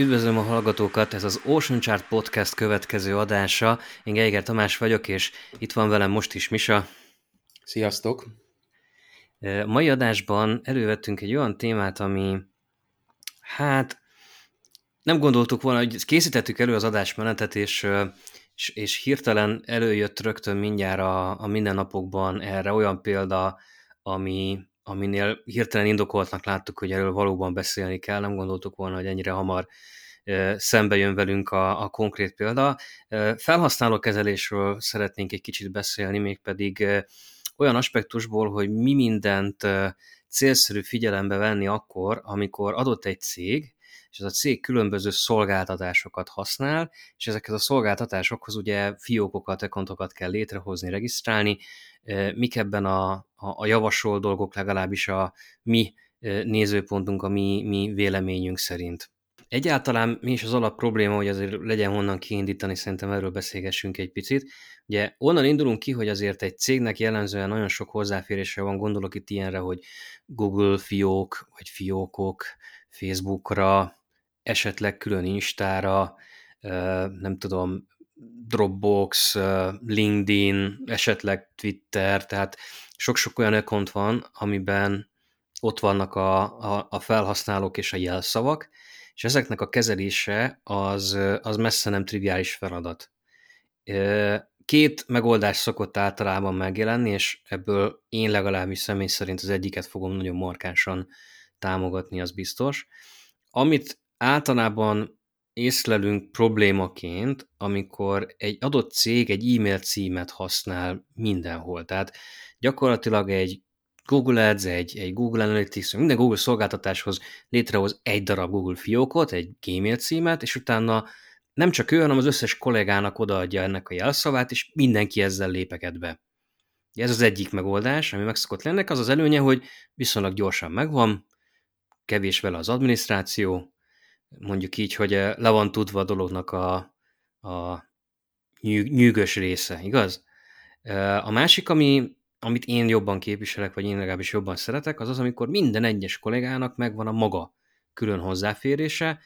Üdvözlöm a hallgatókat, ez az Ocean Chart Podcast következő adása. Én Geiger Tamás vagyok, és itt van velem most is Misa. Sziasztok! A mai adásban elővettünk egy olyan témát, ami hát nem gondoltuk volna, hogy készítettük elő az adásmenetet, és, és, és hirtelen előjött rögtön mindjárt a, a mindennapokban erre olyan példa, ami, aminél hirtelen indokoltnak láttuk, hogy erről valóban beszélni kell, nem gondoltuk volna, hogy ennyire hamar szembe jön velünk a, a konkrét példa. Felhasználókezelésről szeretnénk egy kicsit beszélni, mégpedig olyan aspektusból, hogy mi mindent célszerű figyelembe venni akkor, amikor adott egy cég, és ez a cég különböző szolgáltatásokat használ, és ezeket a szolgáltatásokhoz ugye fiókokat, ekontokat kell létrehozni, regisztrálni, mik ebben a, a, a javasol dolgok legalábbis a mi nézőpontunk, a mi, mi véleményünk szerint. Egyáltalán mi is az alap probléma, hogy azért legyen honnan kiindítani, szerintem erről beszélgessünk egy picit. Ugye onnan indulunk ki, hogy azért egy cégnek jellemzően nagyon sok hozzáférése van, gondolok itt ilyenre, hogy Google fiók, vagy fiókok, Facebookra, esetleg külön Instára, nem tudom, Dropbox, LinkedIn, esetleg Twitter, tehát sok-sok olyan account van, amiben ott vannak a, a, a felhasználók és a jelszavak, és ezeknek a kezelése az, az messze nem triviális feladat. Két megoldás szokott általában megjelenni, és ebből én legalábbis személy szerint az egyiket fogom nagyon markánsan támogatni, az biztos. Amit általában észlelünk problémaként, amikor egy adott cég egy e-mail címet használ mindenhol. Tehát gyakorlatilag egy Google Ads, egy, egy Google Analytics, minden Google szolgáltatáshoz létrehoz egy darab Google fiókot, egy Gmail címet, és utána nem csak ő, hanem az összes kollégának odaadja ennek a jelszavát, és mindenki ezzel lépeket be. Ez az egyik megoldás, ami meg szokott lenni, az az előnye, hogy viszonylag gyorsan megvan, kevés vele az adminisztráció, mondjuk így, hogy eh, le van tudva a dolognak a, a nyűgös része, igaz? Eh, a másik, ami, amit én jobban képviselek, vagy én legalábbis jobban szeretek, az az, amikor minden egyes kollégának megvan a maga külön hozzáférése,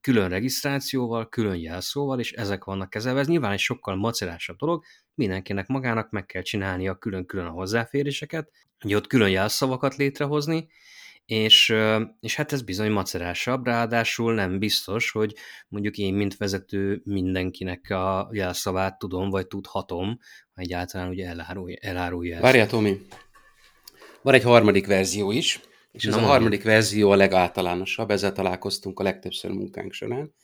külön regisztrációval, külön jelszóval, és ezek vannak kezelve. Ez nyilván egy sokkal macerásabb dolog, mindenkinek magának meg kell csinálnia külön-külön a hozzáféréseket, hogy ott külön jelszavakat létrehozni, és, és hát ez bizony macerásabb, ráadásul nem biztos, hogy mondjuk én, mint vezető mindenkinek a jelszavát tudom, vagy tudhatom, ha egyáltalán ugye elárulja, elárulja ezt. Várjál, Tomi, van egy harmadik verzió is, és ez Na, a harmadik verzió a legáltalánosabb, ezzel találkoztunk a legtöbbször munkánk során.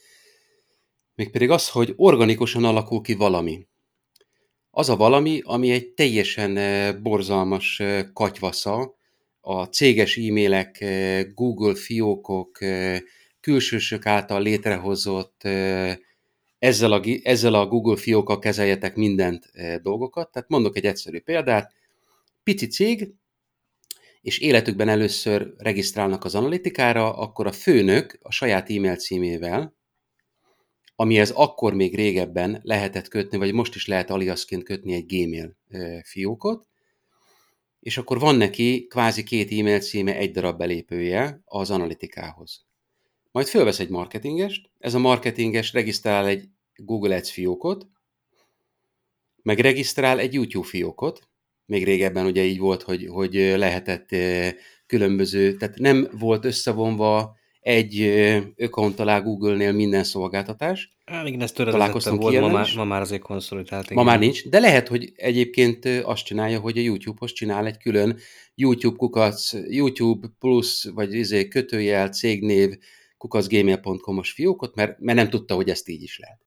Mégpedig az, hogy organikusan alakul ki valami. Az a valami, ami egy teljesen borzalmas katyvasza, a céges e-mailek, eh, Google fiókok, eh, külsősök által létrehozott, eh, ezzel a, ezzel a Google fiókkal kezeljetek mindent dolgokat. Tehát mondok egy egyszerű példát. Pici cég, és életükben először regisztrálnak az analitikára, akkor a főnök a saját e-mail címével, amihez akkor még régebben lehetett kötni, vagy most is lehet aliasként kötni egy Gmail fiókot, és akkor van neki kvázi két e-mail címe, egy darab belépője az analitikához. Majd fölvesz egy marketingest, ez a marketinges regisztrál egy Google Ads fiókot, meg regisztrál egy YouTube fiókot, még régebben ugye így volt, hogy, hogy lehetett eh, különböző, tehát nem volt összevonva egy account alá Google-nél minden szolgáltatás. Hát igen, ez töredezetten volt, ma már, ma már azért konszolidált. Ma már nincs, de lehet, hogy egyébként azt csinálja, hogy a YouTube-hoz csinál egy külön YouTube kukac, YouTube plus, vagy izé kötőjel, cégnév, kukacgmail.com-os fiókot, mert, mert nem tudta, hogy ezt így is lehet.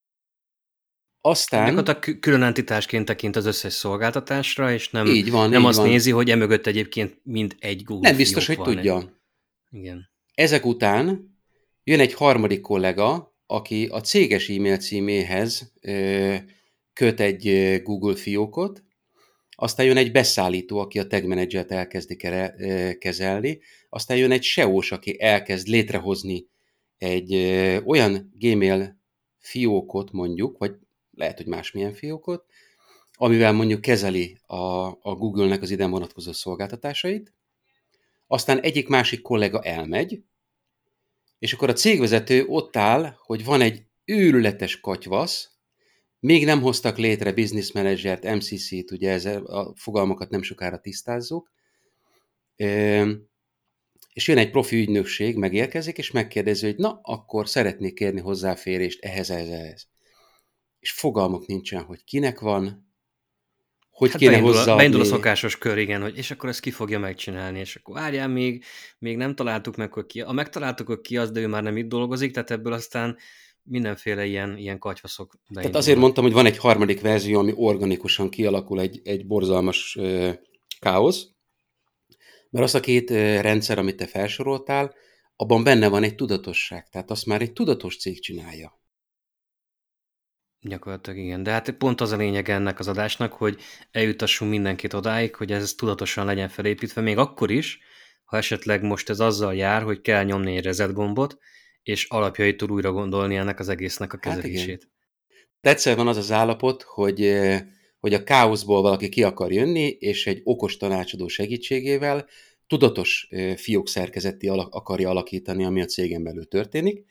Aztán... a külön entitásként tekint az összes szolgáltatásra, és nem, így van, nem így azt van. nézi, hogy emögött egyébként mind egy Google Nem biztos, hogy tudja. Egy... Igen. Ezek után jön egy harmadik kollega, aki a céges e-mail címéhez köt egy Google fiókot, aztán jön egy beszállító, aki a tag manager elkezdi kezelni, aztán jön egy SEO-s, aki elkezd létrehozni egy olyan Gmail fiókot mondjuk, vagy lehet, hogy másmilyen fiókot, amivel mondjuk kezeli a, a Google-nek az ide vonatkozó szolgáltatásait, aztán egyik másik kollega elmegy, és akkor a cégvezető ott áll, hogy van egy őrületes katyvasz, még nem hoztak létre business managert, MCC-t, ugye ezzel a fogalmakat nem sokára tisztázzuk, és jön egy profi ügynökség, megérkezik, és megkérdezi, hogy na, akkor szeretnék kérni hozzáférést ehhez, ehhez, ehhez. És fogalmuk nincsen, hogy kinek van, hogy hát kéne beindul, hozzá. Beindul a szokásos kör, igen, hogy és akkor ezt ki fogja megcsinálni, és akkor várjál, még, még nem találtuk meg, hogy ki. A megtaláltuk, hogy ki az, de ő már nem itt dolgozik, tehát ebből aztán mindenféle ilyen, ilyen katyvaszok beindulnak. Tehát azért mondtam, hogy van egy harmadik verzió, ami organikusan kialakul egy, egy borzalmas ö, káosz, mert az a két rendszer, amit te felsoroltál, abban benne van egy tudatosság, tehát azt már egy tudatos cég csinálja. Gyakorlatilag igen, de hát pont az a lényeg ennek az adásnak, hogy eljutassunk mindenkit odáig, hogy ez tudatosan legyen felépítve, még akkor is, ha esetleg most ez azzal jár, hogy kell nyomni egy reset gombot, és alapjaitól újra gondolni ennek az egésznek a kezelését. Hát Egyszer van az az állapot, hogy, hogy a káoszból valaki ki akar jönni, és egy okos tanácsadó segítségével tudatos fiók szerkezeti akarja alakítani, ami a cégen belül történik,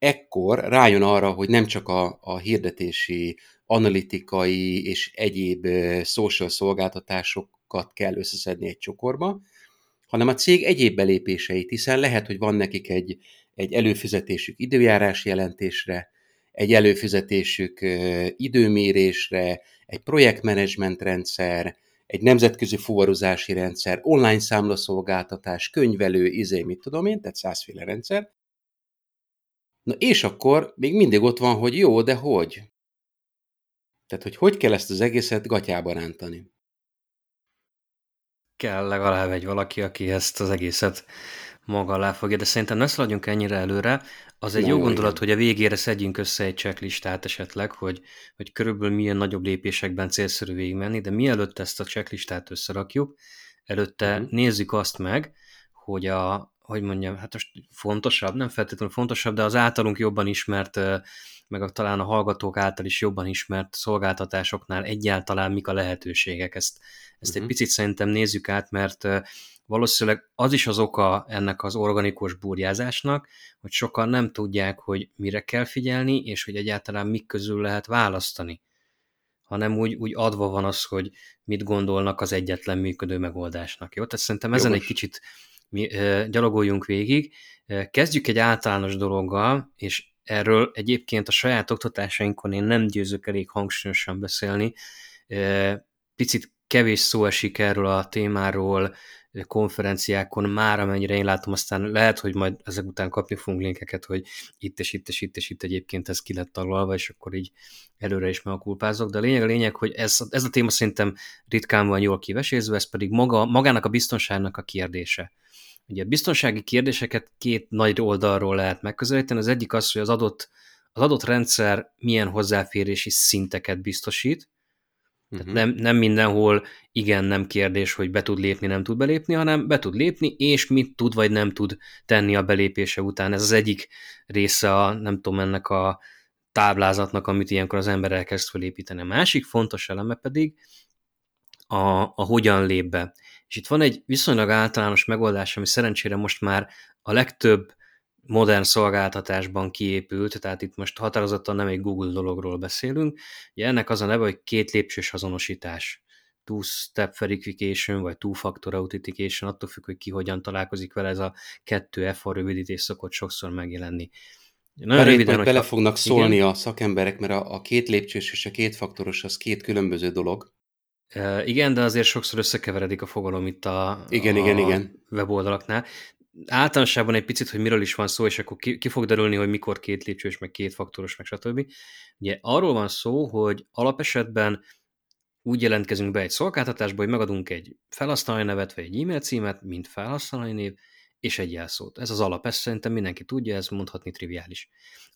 ekkor rájön arra, hogy nem csak a, a hirdetési, analitikai és egyéb social szolgáltatásokat kell összeszedni egy csokorba, hanem a cég egyéb belépéseit, hiszen lehet, hogy van nekik egy, egy előfizetésük időjárás jelentésre, egy előfizetésük időmérésre, egy projektmenedzsment rendszer, egy nemzetközi fuvarozási rendszer, online számlaszolgáltatás, könyvelő, izé, mit tudom én, tehát százféle rendszer, Na és akkor még mindig ott van, hogy jó, de hogy? Tehát, hogy hogy kell ezt az egészet gatyába rántani? Kell legalább egy valaki, aki ezt az egészet maga alá fogja, de szerintem ne szaladjunk ennyire előre. Az egy Na, jó gondolat, igen. hogy a végére szedjünk össze egy checklistát esetleg, hogy, hogy körülbelül milyen nagyobb lépésekben célszerű végigmenni, de mielőtt ezt a checklistát összerakjuk, előtte uh-huh. nézzük azt meg, hogy a, hogy mondjam, hát most fontosabb, nem feltétlenül fontosabb, de az általunk jobban ismert, meg a, talán a hallgatók által is jobban ismert szolgáltatásoknál egyáltalán mik a lehetőségek. Ezt, ezt uh-huh. egy mhm. picit szerintem nézzük át, mert valószínűleg az is az oka ennek az organikus burjázásnak, hogy sokan nem tudják, hogy mire kell figyelni, és hogy egyáltalán mik közül lehet választani hanem úgy, úgy adva van az, hogy mit gondolnak az egyetlen működő megoldásnak. Jó? Tehát szerintem ezen Jogos. egy kicsit mi, gyalogoljunk végig. Kezdjük egy általános dologgal, és erről egyébként a saját oktatásainkon én nem győzök elég hangsúlyosan beszélni. Picit kevés szó esik erről a témáról konferenciákon, már amennyire én látom, aztán lehet, hogy majd ezek után kapni fogunk linkeket, hogy itt és itt és itt és itt egyébként ez ki lett taglalva, és akkor így előre is megkulpázok, de a lényeg a lényeg, hogy ez, ez a téma szerintem ritkán van jól kivesézve, ez pedig maga, magának a biztonságnak a kérdése. Ugye a biztonsági kérdéseket két nagy oldalról lehet megközelíteni. Az egyik az, hogy az adott, az adott rendszer milyen hozzáférési szinteket biztosít. Tehát uh-huh. nem, nem mindenhol igen, nem kérdés, hogy be tud lépni, nem tud belépni, hanem be tud lépni, és mit tud vagy nem tud tenni a belépése után. Ez az egyik része a, nem tudom, ennek a táblázatnak, amit ilyenkor az ember elkezd felépíteni. A másik fontos eleme pedig a, a hogyan lép be. És itt van egy viszonylag általános megoldás, ami szerencsére most már a legtöbb modern szolgáltatásban kiépült, tehát itt most határozottan nem egy Google dologról beszélünk. Ugye ennek az a neve, hogy két lépcsős azonosítás. Two-step verification, vagy two-factor authentication, attól függ, hogy ki hogyan találkozik vele, ez a 2FA rövidítés szokott sokszor megjelenni. Nagyon röviden, hogy bele fognak szólni igen? a szakemberek, mert a, a két lépcsős és a két faktoros az két különböző dolog. Igen, de azért sokszor összekeveredik a fogalom itt a, igen, a igen, igen. weboldalaknál. Általánosságban egy picit, hogy miről is van szó, és akkor ki, ki fog derülni, hogy mikor két lépcsős, meg két faktoros, meg stb. Ugye arról van szó, hogy alapesetben úgy jelentkezünk be egy szolgáltatásba, hogy megadunk egy felhasználói nevet, vagy egy e-mail címet, mint felhasználói név, és egy jelszót. Ez az alap, ezt szerintem mindenki tudja, ez mondhatni triviális.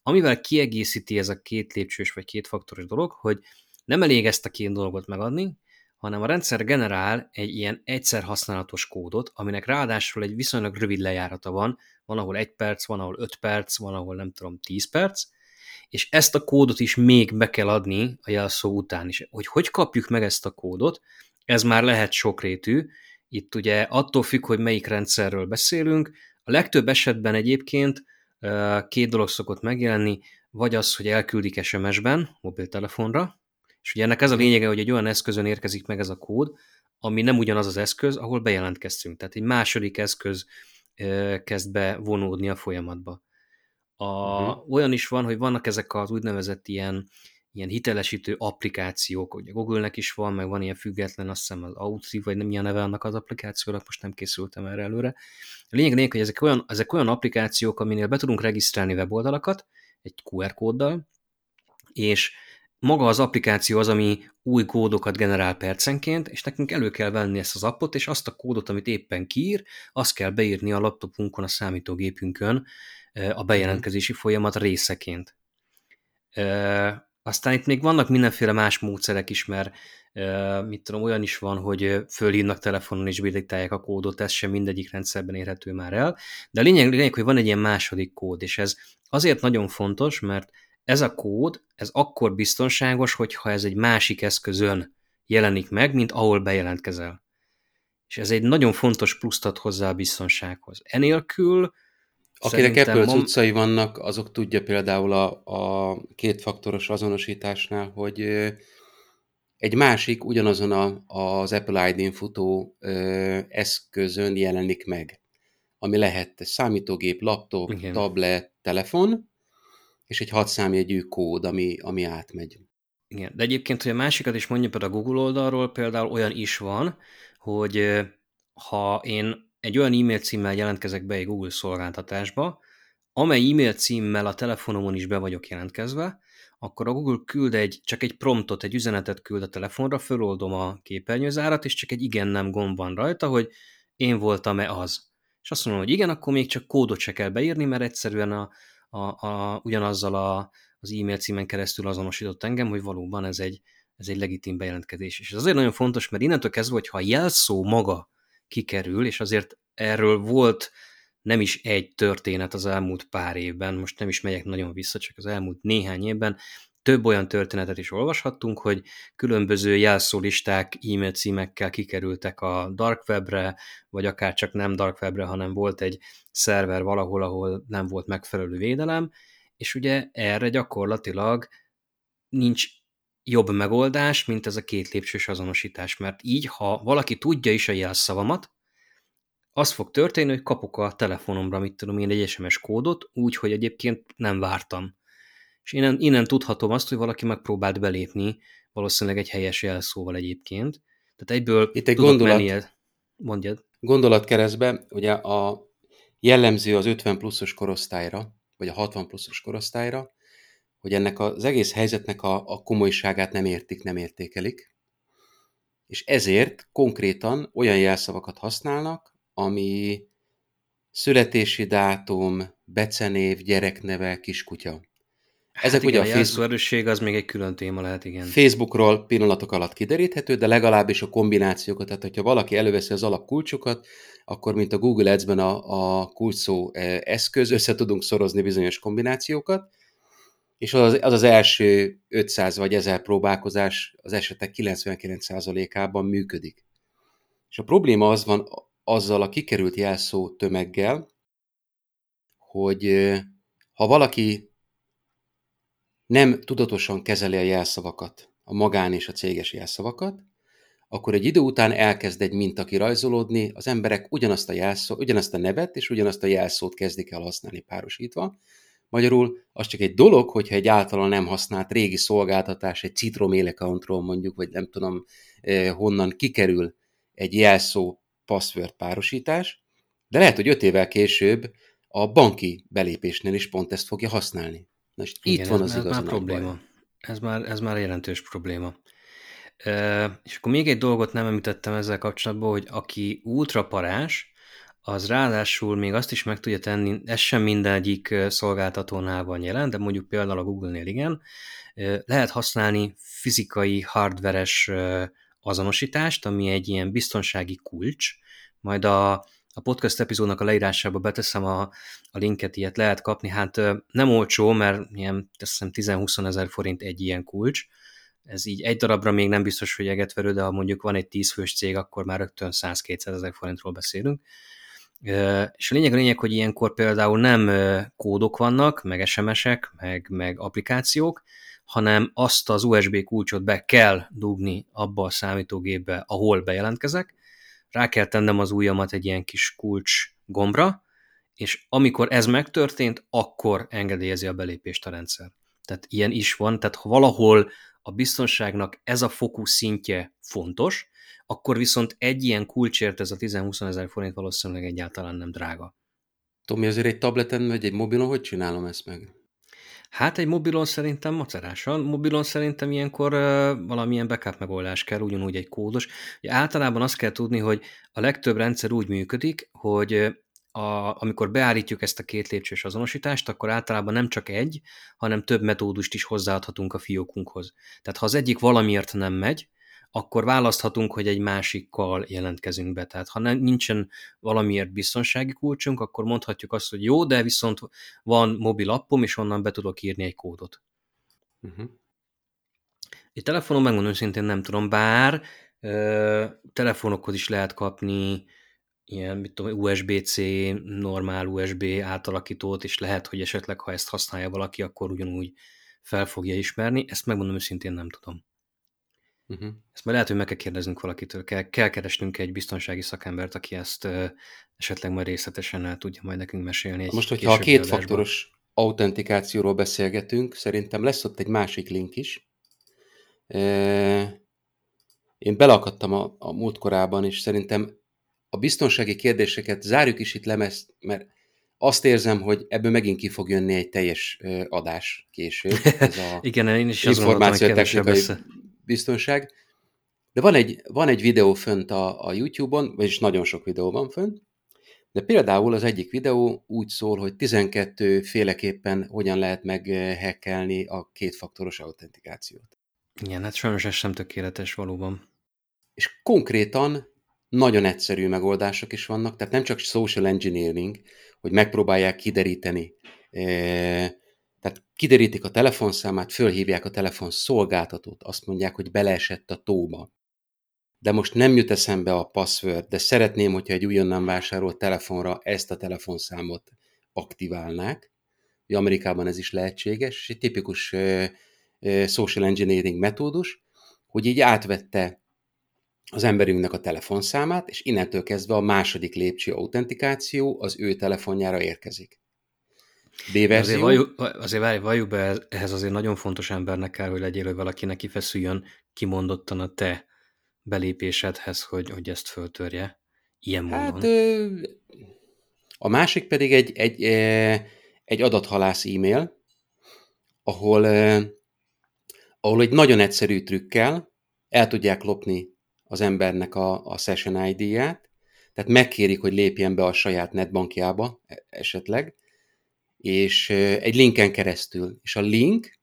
Amivel kiegészíti ez a két lépcsős vagy két faktoros dolog, hogy nem elég ezt a két dolgot megadni, hanem a rendszer generál egy ilyen egyszer használatos kódot, aminek ráadásul egy viszonylag rövid lejárata van, van ahol egy perc, van ahol 5 perc, van ahol nem tudom 10 perc, és ezt a kódot is még be kell adni a jelszó után is. Hogy hogy kapjuk meg ezt a kódot, ez már lehet sokrétű, itt ugye attól függ, hogy melyik rendszerről beszélünk, a legtöbb esetben egyébként két dolog szokott megjelenni, vagy az, hogy elküldik SMS-ben, mobiltelefonra, és ugye ennek ez a lényege, hogy egy olyan eszközön érkezik meg ez a kód, ami nem ugyanaz az eszköz, ahol bejelentkeztünk. Tehát egy második eszköz kezd be vonódni a folyamatba. A, uh-huh. Olyan is van, hogy vannak ezek az úgynevezett ilyen, ilyen hitelesítő applikációk, ugye Google-nek is van, meg van ilyen független, azt hiszem az Outri, vagy nem ilyen neve annak az applikációnak, most nem készültem erre előre. A lényeg, lényeg hogy ezek olyan, ezek olyan applikációk, aminél be tudunk regisztrálni weboldalakat egy QR kóddal, és maga az applikáció az, ami új kódokat generál percenként, és nekünk elő kell venni ezt az appot, és azt a kódot, amit éppen kiír, azt kell beírni a laptopunkon, a számítógépünkön a bejelentkezési folyamat részeként. Aztán itt még vannak mindenféle más módszerek is, mert mit tudom, olyan is van, hogy fölhívnak telefonon és bediktálják a kódot, ez sem mindegyik rendszerben érhető már el. De a lényeg, lényeg, hogy van egy ilyen második kód, és ez azért nagyon fontos, mert ez a kód, ez akkor biztonságos, hogyha ez egy másik eszközön jelenik meg, mint ahol bejelentkezel. És ez egy nagyon fontos pluszt ad hozzá a biztonsághoz. Enélkül Akinek Apple utcai vannak, azok tudja például a, a kétfaktoros azonosításnál, hogy egy másik ugyanazon a, az Apple ID-n futó ö, eszközön jelenik meg, ami lehet számítógép, laptop, Igen. tablet, telefon, és egy hat számjegyű kód, ami, ami átmegy. Igen, de egyébként, hogy a másikat is mondja például a Google oldalról, például olyan is van, hogy ha én egy olyan e-mail címmel jelentkezek be egy Google szolgáltatásba, amely e-mail címmel a telefonomon is be vagyok jelentkezve, akkor a Google küld egy, csak egy promptot, egy üzenetet küld a telefonra, föloldom a képernyőzárat, és csak egy igen-nem gomb van rajta, hogy én voltam-e az. És azt mondom, hogy igen, akkor még csak kódot se kell beírni, mert egyszerűen a, a, a, ugyanazzal a, az e-mail címen keresztül azonosított engem, hogy valóban ez egy, ez egy legitim bejelentkezés. És ez azért nagyon fontos, mert innentől kezdve, hogyha a jelszó maga kikerül, és azért erről volt nem is egy történet az elmúlt pár évben, most nem is megyek nagyon vissza, csak az elmúlt néhány évben, több olyan történetet is olvashattunk, hogy különböző jelszólisták e-mail címekkel kikerültek a dark webre, vagy akár csak nem dark webre, hanem volt egy szerver valahol, ahol nem volt megfelelő védelem, és ugye erre gyakorlatilag nincs jobb megoldás, mint ez a két lépcsős azonosítás, mert így, ha valaki tudja is a jelszavamat, az fog történni, hogy kapok a telefonomra, mit tudom én, egy SMS kódot, úgy, hogy egyébként nem vártam. És innen, innen tudhatom azt, hogy valaki megpróbált belépni, valószínűleg egy helyes jelszóval egyébként. Tehát egyből Itt egy gondolat, menni el. Mondjad. Gondolatkeresztbe, ugye a jellemző az 50 pluszos korosztályra, vagy a 60 pluszos korosztályra, hogy ennek az egész helyzetnek a, a komolyságát nem értik, nem értékelik, és ezért konkrétan olyan jelszavakat használnak, ami születési dátum, becenév, gyerekneve, kiskutya. Hát Ezek igen, ugye a Facebook... erősség az még egy külön téma lehet, igen. Facebookról pillanatok alatt kideríthető, de legalábbis a kombinációkat, tehát hogyha valaki előveszi az alapkulcsokat, akkor mint a Google Ads-ben a, a kulcsszó e, eszköz, össze tudunk szorozni bizonyos kombinációkat, és az az, az első 500 vagy 1000 próbálkozás az esetek 99%-ában működik. És a probléma az van azzal a kikerült jelszó tömeggel, hogy ha valaki nem tudatosan kezeli a jelszavakat, a magán és a céges jelszavakat, akkor egy idő után elkezd egy minta kirajzolódni, az emberek ugyanazt a, jelszó, ugyanazt a nevet és ugyanazt a jelszót kezdik el használni párosítva. Magyarul az csak egy dolog, hogyha egy általán nem használt régi szolgáltatás, egy Citrom accountról mondjuk, vagy nem tudom honnan kikerül egy jelszó password párosítás, de lehet, hogy öt évvel később a banki belépésnél is pont ezt fogja használni. Na, és Igen, itt van az már probléma. Ez már, ez már jelentős probléma. E, és akkor még egy dolgot nem említettem ezzel kapcsolatban, hogy aki ultraparás, az ráadásul még azt is meg tudja tenni, ez sem mindegyik szolgáltatónál van jelen, de mondjuk például a Google-nél igen, lehet használni fizikai, hardveres azonosítást, ami egy ilyen biztonsági kulcs, majd a, a podcast epizódnak a leírásába beteszem a, a linket, ilyet lehet kapni, hát nem olcsó, mert ilyen, teszem 10-20 ezer forint egy ilyen kulcs, ez így egy darabra még nem biztos, hogy egetverő, de ha mondjuk van egy 10 fős cég, akkor már rögtön 100-200 ezer forintról beszélünk. És a lényeg a lényeg, hogy ilyenkor például nem kódok vannak, meg SMS-ek, meg, meg applikációk, hanem azt az USB kulcsot be kell dugni abba a számítógépbe, ahol bejelentkezek, rá kell tennem az ujjamat egy ilyen kis kulcs gombra, és amikor ez megtörtént, akkor engedélyezi a belépést a rendszer. Tehát ilyen is van, tehát ha valahol a biztonságnak ez a fokú szintje fontos, akkor viszont egy ilyen kulcsért ez a 10-20 ezer forint valószínűleg egyáltalán nem drága. Tomi, azért egy tableten vagy egy mobilon hogy csinálom ezt meg? Hát egy mobilon szerintem macerásan. Mobilon szerintem ilyenkor uh, valamilyen backup megoldás kell, ugyanúgy egy kódos. Ugye általában azt kell tudni, hogy a legtöbb rendszer úgy működik, hogy a, amikor beállítjuk ezt a két lépcsős azonosítást, akkor általában nem csak egy, hanem több metódust is hozzáadhatunk a fiókunkhoz. Tehát ha az egyik valamiért nem megy, akkor választhatunk, hogy egy másikkal jelentkezünk be. Tehát ha nem, nincsen valamiért biztonsági kulcsunk, akkor mondhatjuk azt, hogy jó, de viszont van mobil appom, és onnan be tudok írni egy kódot. Uh-huh. Egy telefonon megmondom szintén nem tudom, bár ö, telefonokhoz is lehet kapni ilyen, mit tudom, USB-C, normál USB átalakítót, és lehet, hogy esetleg, ha ezt használja valaki, akkor ugyanúgy fel fogja ismerni. Ezt megmondom őszintén nem tudom. Uh-huh. Ezt majd lehet, hogy meg kell kérdeznünk valakitől, kell, kell keresnünk egy biztonsági szakembert, aki ezt uh, esetleg majd részletesen el tudja majd nekünk mesélni. Egy Most, hogyha a kétfaktoros autentikációról beszélgetünk, szerintem lesz ott egy másik link is. Én belakadtam a, a múltkorában, és szerintem a biztonsági kérdéseket zárjuk is itt lemez, mert azt érzem, hogy ebből megint ki fog jönni egy teljes adás később. Ez a Igen, én is információtechnikai biztonság. De van egy, van egy videó fönt a, a YouTube-on, vagyis nagyon sok videó van fönt, de például az egyik videó úgy szól, hogy 12 féleképpen hogyan lehet meghekkelni a kétfaktoros autentikációt. Igen, hát sajnos ez sem tökéletes valóban. És konkrétan nagyon egyszerű megoldások is vannak, tehát nem csak social engineering, hogy megpróbálják kideríteni tehát kiderítik a telefonszámát, fölhívják a telefon szolgáltatót, azt mondják, hogy beleesett a tóba. De most nem jut eszembe a password, de szeretném, hogyha egy újonnan vásárolt telefonra ezt a telefonszámot aktiválnák. Amerikában ez is lehetséges, és egy tipikus social engineering metódus, hogy így átvette az emberünknek a telefonszámát, és innentől kezdve a második lépcső autentikáció az ő telefonjára érkezik. B-verzió. Azért valljuk, azért várj, valljuk be, ehhez azért nagyon fontos embernek kell, hogy legyél, hogy valakinek kifeszüljön kimondottan a te belépésedhez, hogy, hogy ezt föltörje. Ilyen hát, módon. Hát, a másik pedig egy, egy, egy adathalász e-mail, ahol, ahol egy nagyon egyszerű trükkel el tudják lopni az embernek a, a session ID-ját, tehát megkérik, hogy lépjen be a saját netbankjába e, esetleg, és egy linken keresztül. És a link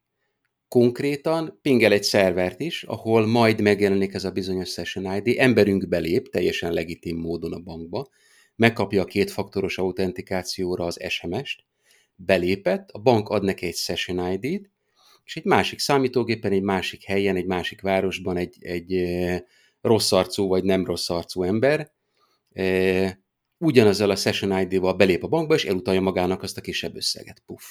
konkrétan pingel egy szervert is, ahol majd megjelenik ez a bizonyos Session ID, emberünk belép teljesen legitim módon a bankba, megkapja a kétfaktoros autentikációra az SMS-t, belépett, a bank ad neki egy Session ID-t, és egy másik számítógépen, egy másik helyen, egy másik városban egy, egy rossz arcú vagy nem rossz arcú ember ugyanezzel a Session ID-val belép a bankba, és elutalja magának azt a kisebb összeget. Puff.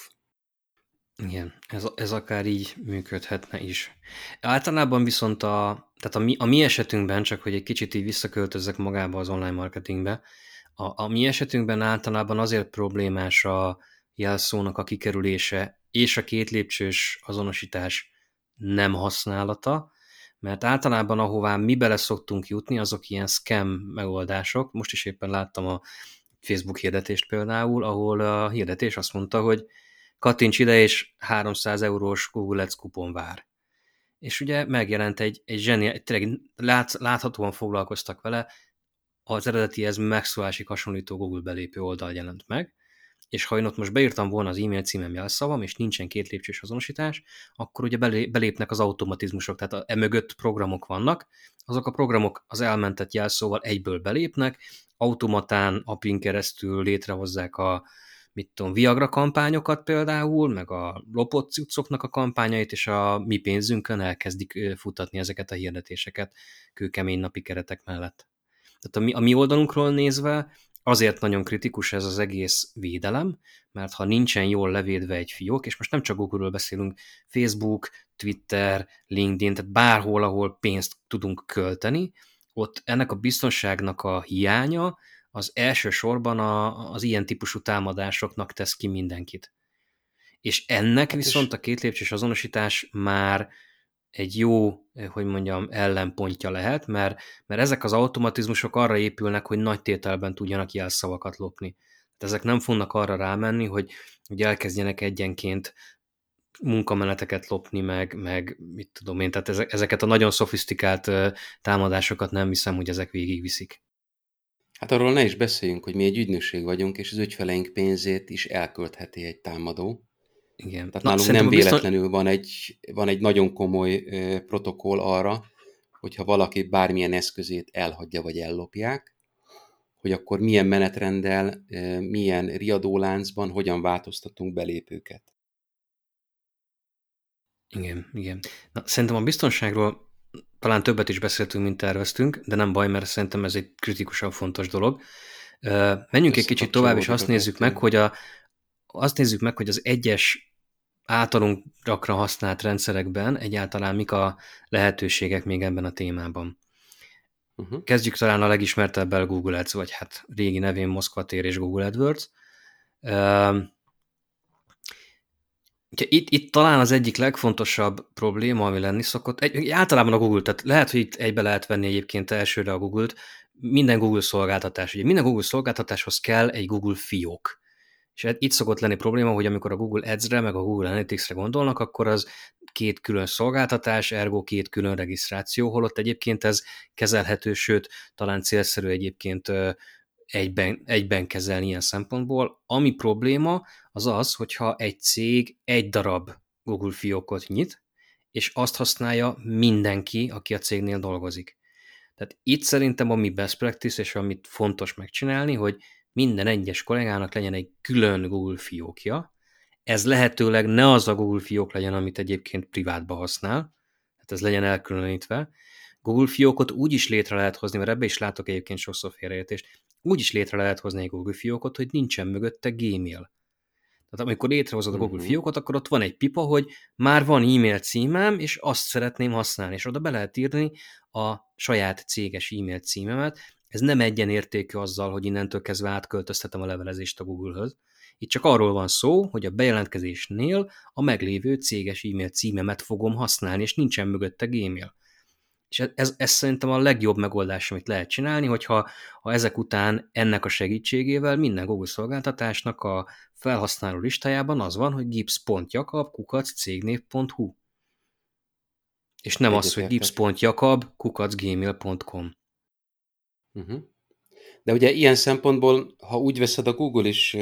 Igen, ez, ez akár így működhetne is. Általában viszont a, tehát a mi, a mi esetünkben, csak hogy egy kicsit így visszaköltözzek magába az online marketingbe, a, a mi esetünkben általában azért problémás a jelszónak a kikerülése és a két lépcsős azonosítás nem használata, mert általában ahová mi bele szoktunk jutni, azok ilyen scam megoldások. Most is éppen láttam a Facebook hirdetést például, ahol a hirdetés azt mondta, hogy kattints ide, és 300 eurós Google Ads kupon vár. És ugye megjelent egy, egy zseni, tényleg lát, láthatóan foglalkoztak vele, az eredetihez megszólási hasonlító Google belépő oldal jelent meg, és ha én ott most beírtam volna az e-mail címem jelszavam, és nincsen két lépcsős azonosítás, akkor ugye belépnek az automatizmusok, tehát emögött programok vannak, azok a programok az elmentett jelszóval egyből belépnek, automatán, apin keresztül létrehozzák a, mit tudom, Viagra kampányokat például, meg a lopott cuccoknak a kampányait, és a mi pénzünkön elkezdik futatni ezeket a hirdetéseket kőkemény napi keretek mellett. Tehát a mi, a mi oldalunkról nézve azért nagyon kritikus ez az egész védelem, mert ha nincsen jól levédve egy fiók, és most nem csak Google-ről beszélünk, Facebook, Twitter, LinkedIn, tehát bárhol, ahol pénzt tudunk költeni, ott ennek a biztonságnak a hiánya az elsősorban a, az ilyen típusú támadásoknak tesz ki mindenkit. És ennek hát viszont a két lépcsős azonosítás már egy jó, hogy mondjam, ellenpontja lehet, mert, mert ezek az automatizmusok arra épülnek, hogy nagy tételben tudjanak jelszavakat lopni. Tehát ezek nem fognak arra rámenni, hogy, hogy elkezdjenek egyenként munkameneteket lopni, meg, meg mit tudom én, tehát ezeket a nagyon szofisztikált támadásokat nem hiszem, hogy ezek végigviszik. Hát arról ne is beszéljünk, hogy mi egy ügynökség vagyunk, és az ügyfeleink pénzét is elköltheti egy támadó. Igen. Tehát Na, nálunk nem véletlenül biztos... van, egy, van egy nagyon komoly ö, protokoll arra, hogyha valaki bármilyen eszközét elhagyja vagy ellopják, hogy akkor milyen menetrenddel, ö, milyen riadóláncban, hogyan változtatunk belépőket. Igen, igen. Na, szerintem a biztonságról talán többet is beszéltünk, mint terveztünk, de nem baj, mert szerintem ez egy kritikusan fontos dolog. Menjünk egy kicsit tovább, és azt nézzük meg, hogy a, azt nézzük meg, hogy az egyes általunk gyakran használt rendszerekben egyáltalán mik a lehetőségek még ebben a témában. Uh-huh. Kezdjük talán a legismertebbel Google Ads, vagy hát régi nevén Moszkva tér és Google AdWords. itt, itt talán az egyik legfontosabb probléma, ami lenni szokott, egy, általában a Google, tehát lehet, hogy itt egybe lehet venni egyébként elsőre a Google-t, minden Google szolgáltatás, ugye minden Google szolgáltatáshoz kell egy Google fiók. És hát itt szokott lenni probléma, hogy amikor a Google Ads-re, meg a Google Analytics-re gondolnak, akkor az két külön szolgáltatás, ergo két külön regisztráció, holott egyébként ez kezelhető, sőt, talán célszerű egyébként egyben, egyben kezelni ilyen szempontból. Ami probléma, az az, hogyha egy cég egy darab Google fiókot nyit, és azt használja mindenki, aki a cégnél dolgozik. Tehát itt szerintem a mi best practice, és amit fontos megcsinálni, hogy minden egyes kollégának legyen egy külön Google fiókja. Ez lehetőleg ne az a Google fiók legyen, amit egyébként privátba használ, hát ez legyen elkülönítve. Google fiókot úgy is létre lehet hozni, mert ebbe is látok egyébként sokszor félreértést, úgy is létre lehet hozni egy Google fiókot, hogy nincsen mögötte Gmail. Tehát amikor létrehozod a Google uh-huh. fiókot, akkor ott van egy pipa, hogy már van e-mail címem, és azt szeretném használni, és oda be lehet írni a saját céges e-mail címemet, ez nem egyenértékű azzal, hogy innentől kezdve átköltöztetem a levelezést a Google-höz. Itt csak arról van szó, hogy a bejelentkezésnél a meglévő céges e-mail címemet fogom használni, és nincsen mögötte Gmail. És ez, ez, ez szerintem a legjobb megoldás, amit lehet csinálni, hogyha ha ezek után ennek a segítségével minden Google szolgáltatásnak a felhasználó listájában az van, hogy gips.jakab kukac cégnév.hu. És nem Egyet az, hogy gips.jakab Uh-huh. De ugye ilyen szempontból, ha úgy veszed, a Google is,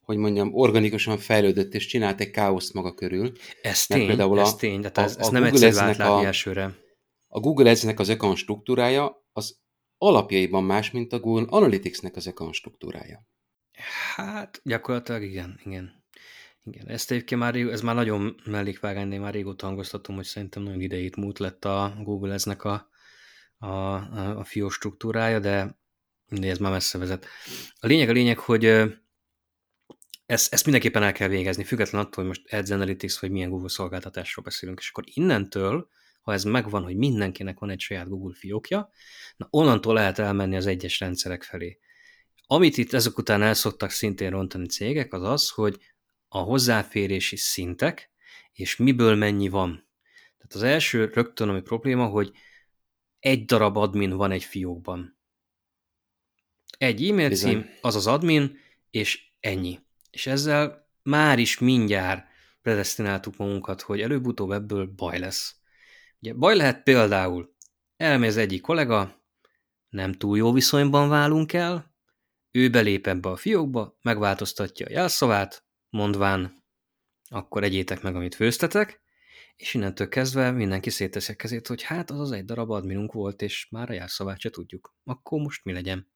hogy mondjam, organikusan fejlődött és csinált egy káoszt maga körül. Ez tény, például ez a, tény, de ez, ez a nem egyszerű átlátni elsőre. A Google Ads-nek az account struktúrája az alapjaiban más, mint a Google Analytics-nek az account struktúrája. Hát gyakorlatilag igen, igen. Igen, ezt egyébként már, ez már nagyon mellékvágány, de már régóta hangoztatom, hogy szerintem nagyon idejét múlt lett a Google eznek a a, a, fió struktúrája, de ez már messze vezet. A lényeg a lényeg, hogy ezt, ezt mindenképpen el kell végezni, független attól, hogy most Ads Analytics vagy milyen Google szolgáltatásról beszélünk, és akkor innentől, ha ez megvan, hogy mindenkinek van egy saját Google fiókja, na onnantól lehet elmenni az egyes rendszerek felé. Amit itt ezek után el szoktak szintén rontani cégek, az az, hogy a hozzáférési szintek, és miből mennyi van. Tehát az első rögtön, ami probléma, hogy egy darab admin van egy fiókban. Egy e-mail cím, az az admin, és ennyi. És ezzel már is mindjárt predestináltuk magunkat, hogy előbb-utóbb ebből baj lesz. Ugye baj lehet például, elmész egyik kollega, nem túl jó viszonyban válunk el, ő belép ebbe a fiókba, megváltoztatja a jelszavát, mondván, akkor egyétek meg, amit főztetek, és innentől kezdve mindenki szétteszi a kezét, hogy hát az az egy darab adminunk volt, és már a jelszavát se tudjuk. Akkor most mi legyen?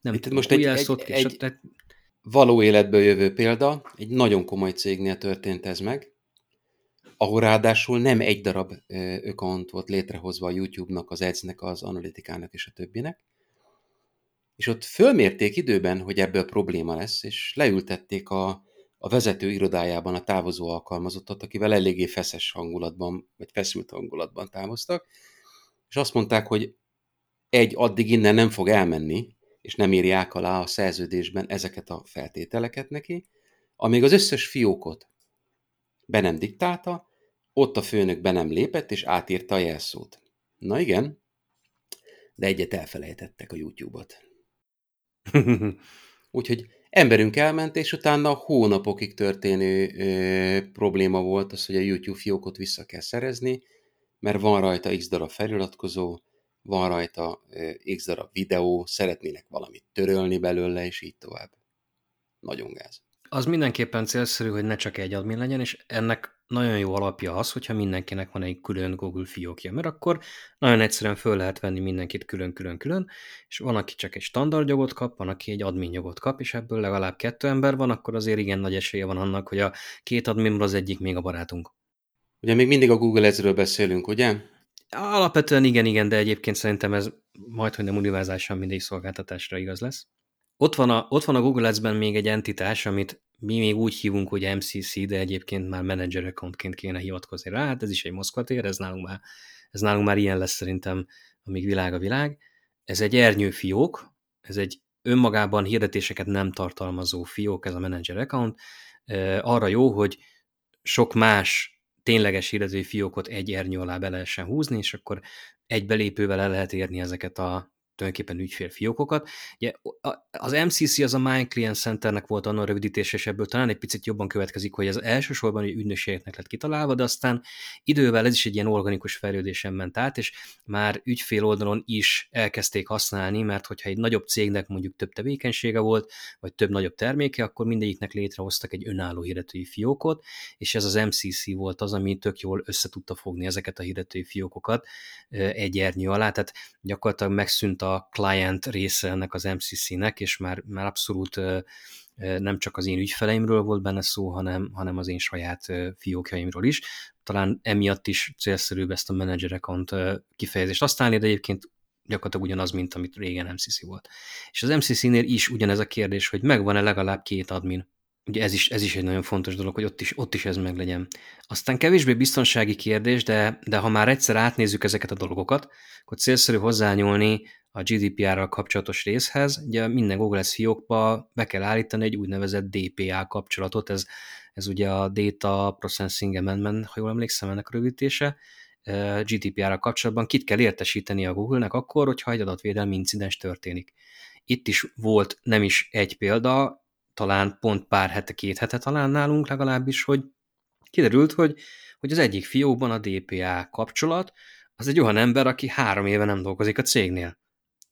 Nem Itt most egy, egy, egy tehát... való életből jövő példa, egy nagyon komoly cégnél történt ez meg, ahol ráadásul nem egy darab account volt létrehozva a YouTube-nak, az Ads-nek, az analitikának és a többinek, és ott fölmérték időben, hogy ebből probléma lesz, és leültették a, a vezető irodájában a távozó alkalmazottat, akivel eléggé feszes hangulatban, vagy feszült hangulatban távoztak, és azt mondták, hogy egy, addig innen nem fog elmenni, és nem írják alá a szerződésben ezeket a feltételeket neki, amíg az összes fiókot be nem diktálta, ott a főnök be nem lépett, és átírta a jelszót. Na igen, de egyet elfelejtettek a YouTube-ot. Úgyhogy emberünk elment, és utána hónapokig történő ö, probléma volt az, hogy a YouTube fiókot vissza kell szerezni, mert van rajta x darab feliratkozó, van rajta ö, x darab videó, szeretnének valamit törölni belőle, és így tovább. Nagyon gáz. Az mindenképpen célszerű, hogy ne csak egy admin legyen, és ennek nagyon jó alapja az, hogyha mindenkinek van egy külön Google fiókja, mert akkor nagyon egyszerűen föl lehet venni mindenkit külön-külön-külön, és van, aki csak egy standard jogot kap, van, aki egy admin jogot kap, és ebből legalább kettő ember van, akkor azért igen nagy esélye van annak, hogy a két adminból az egyik még a barátunk. Ugye még mindig a Google ezről beszélünk, ugye? Alapvetően igen, igen, de egyébként szerintem ez majd, hogy nem univerzálisan mindig szolgáltatásra igaz lesz. Ott van, a, ott van a Google Ads-ben még egy entitás, amit mi még úgy hívunk, hogy MCC, de egyébként már manager accountként kéne hivatkozni rá, hát ez is egy Moszkvatér, ez nálunk már, ez nálunk már ilyen lesz szerintem, amíg világ a világ. Ez egy ernyő fiók, ez egy önmagában hirdetéseket nem tartalmazó fiók, ez a manager account, arra jó, hogy sok más tényleges hirdetői fiókot egy ernyő alá be lehessen húzni, és akkor egy belépővel el lehet érni ezeket a tulajdonképpen ügyfélfiókokat. Ugye az MCC az a Mind Client Centernek volt annak rövidítés, és ebből talán egy picit jobban következik, hogy ez elsősorban egy ügynökségeknek lett kitalálva, de aztán idővel ez is egy ilyen organikus fejlődésen ment át, és már ügyfél oldalon is elkezdték használni, mert hogyha egy nagyobb cégnek mondjuk több tevékenysége volt, vagy több nagyobb terméke, akkor mindegyiknek létrehoztak egy önálló hirdetői fiókot, és ez az MCC volt az, ami tök jól összetudta fogni ezeket a hirdetői fiókokat egy ernyő alá, tehát gyakorlatilag megszűnt a a client része ennek az MCC-nek, és már, már abszolút nem csak az én ügyfeleimről volt benne szó, hanem, hanem az én saját fiókjaimról is. Talán emiatt is célszerűbb ezt a manager account kifejezést használni, de egyébként gyakorlatilag ugyanaz, mint amit régen MCC volt. És az MCC-nél is ugyanez a kérdés, hogy megvan-e legalább két admin. Ugye ez is, ez is egy nagyon fontos dolog, hogy ott is, ott is ez meglegyen. Aztán kevésbé biztonsági kérdés, de, de ha már egyszer átnézzük ezeket a dolgokat, akkor célszerű hozzányúlni a GDPR-ral kapcsolatos részhez. Ugye minden Google Ads fiókba be kell állítani egy úgynevezett DPA kapcsolatot, ez, ez ugye a Data Processing Amendment, ha jól emlékszem ennek a rövidítése, GDPR-ral kapcsolatban kit kell értesíteni a Google-nek akkor, hogyha egy adatvédelmi incidens történik. Itt is volt nem is egy példa, talán pont pár hete, két hete talán nálunk legalábbis, hogy kiderült, hogy, hogy az egyik fiókban a DPA kapcsolat, az egy olyan ember, aki három éve nem dolgozik a cégnél.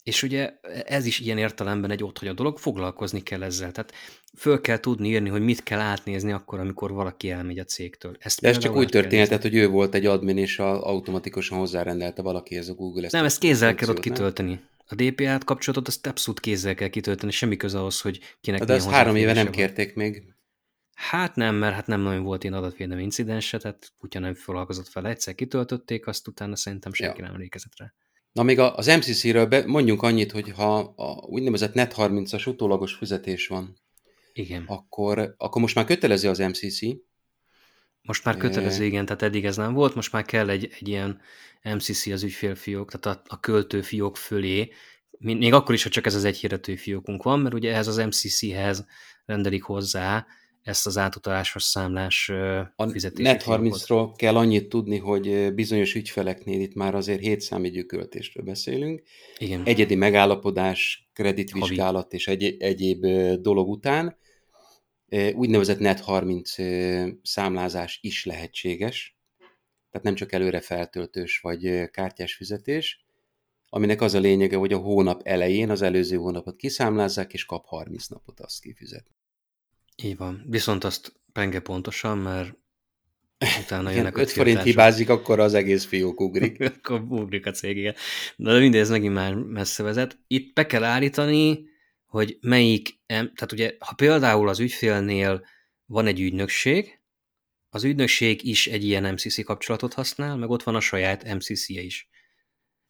És ugye ez is ilyen értelemben egy a dolog, foglalkozni kell ezzel. Tehát föl kell tudni írni, hogy mit kell átnézni akkor, amikor valaki elmegy a cégtől. Ezt De ez csak úgy történhetett, hogy ő volt egy admin, és a, automatikusan hozzárendelte valaki ez a Google. Ezt Nem, ezt kézzel kell ott kitölteni. A DPA-t kapcsolatot azt abszolút kézzel kell kitölteni, semmi köze ahhoz, hogy kinek De ezt három éve nem van. kérték még. Hát nem, mert hát nem nagyon volt én adatvédelmi incidense, tehát kutya nem foglalkozott fel, egyszer kitöltötték, azt utána szerintem senki ja. nem emlékezett rá. Na még az MCC-ről be, mondjunk annyit, hogy ha a úgynevezett Net30-as utólagos fizetés van, igen. Akkor, akkor most már kötelező az MCC. Most már kötelező, igen, tehát eddig ez nem volt, most már kell egy, egy ilyen MCC az ügyfélfiók, tehát a, a költőfiók fölé, még akkor is, ha csak ez az egy hirdető fiókunk van, mert ugye ehhez az MCC-hez rendelik hozzá ezt az átutalásos számlás fizetési A Net30-ról kell annyit tudni, hogy bizonyos ügyfeleknél itt már azért 7 számi gyűköltésről beszélünk. Igen. Egyedi megállapodás, kreditvizsgálat Havi. és egy, egyéb dolog után úgynevezett Net30 számlázás is lehetséges. Tehát nem csak előre feltöltős vagy kártyás fizetés, aminek az a lényege, hogy a hónap elején az előző hónapot kiszámlázzák, és kap 30 napot azt kifizetni. Így van. Viszont azt penge pontosan, mert utána jönnek a 5 forint hibázik, akkor az egész fiók ugrik. akkor ugrik a cég, igen. De mindez megint már messze vezet. Itt be kell állítani, hogy melyik, tehát ugye, ha például az ügyfélnél van egy ügynökség, az ügynökség is egy ilyen MCC kapcsolatot használ, meg ott van a saját MCC-je is.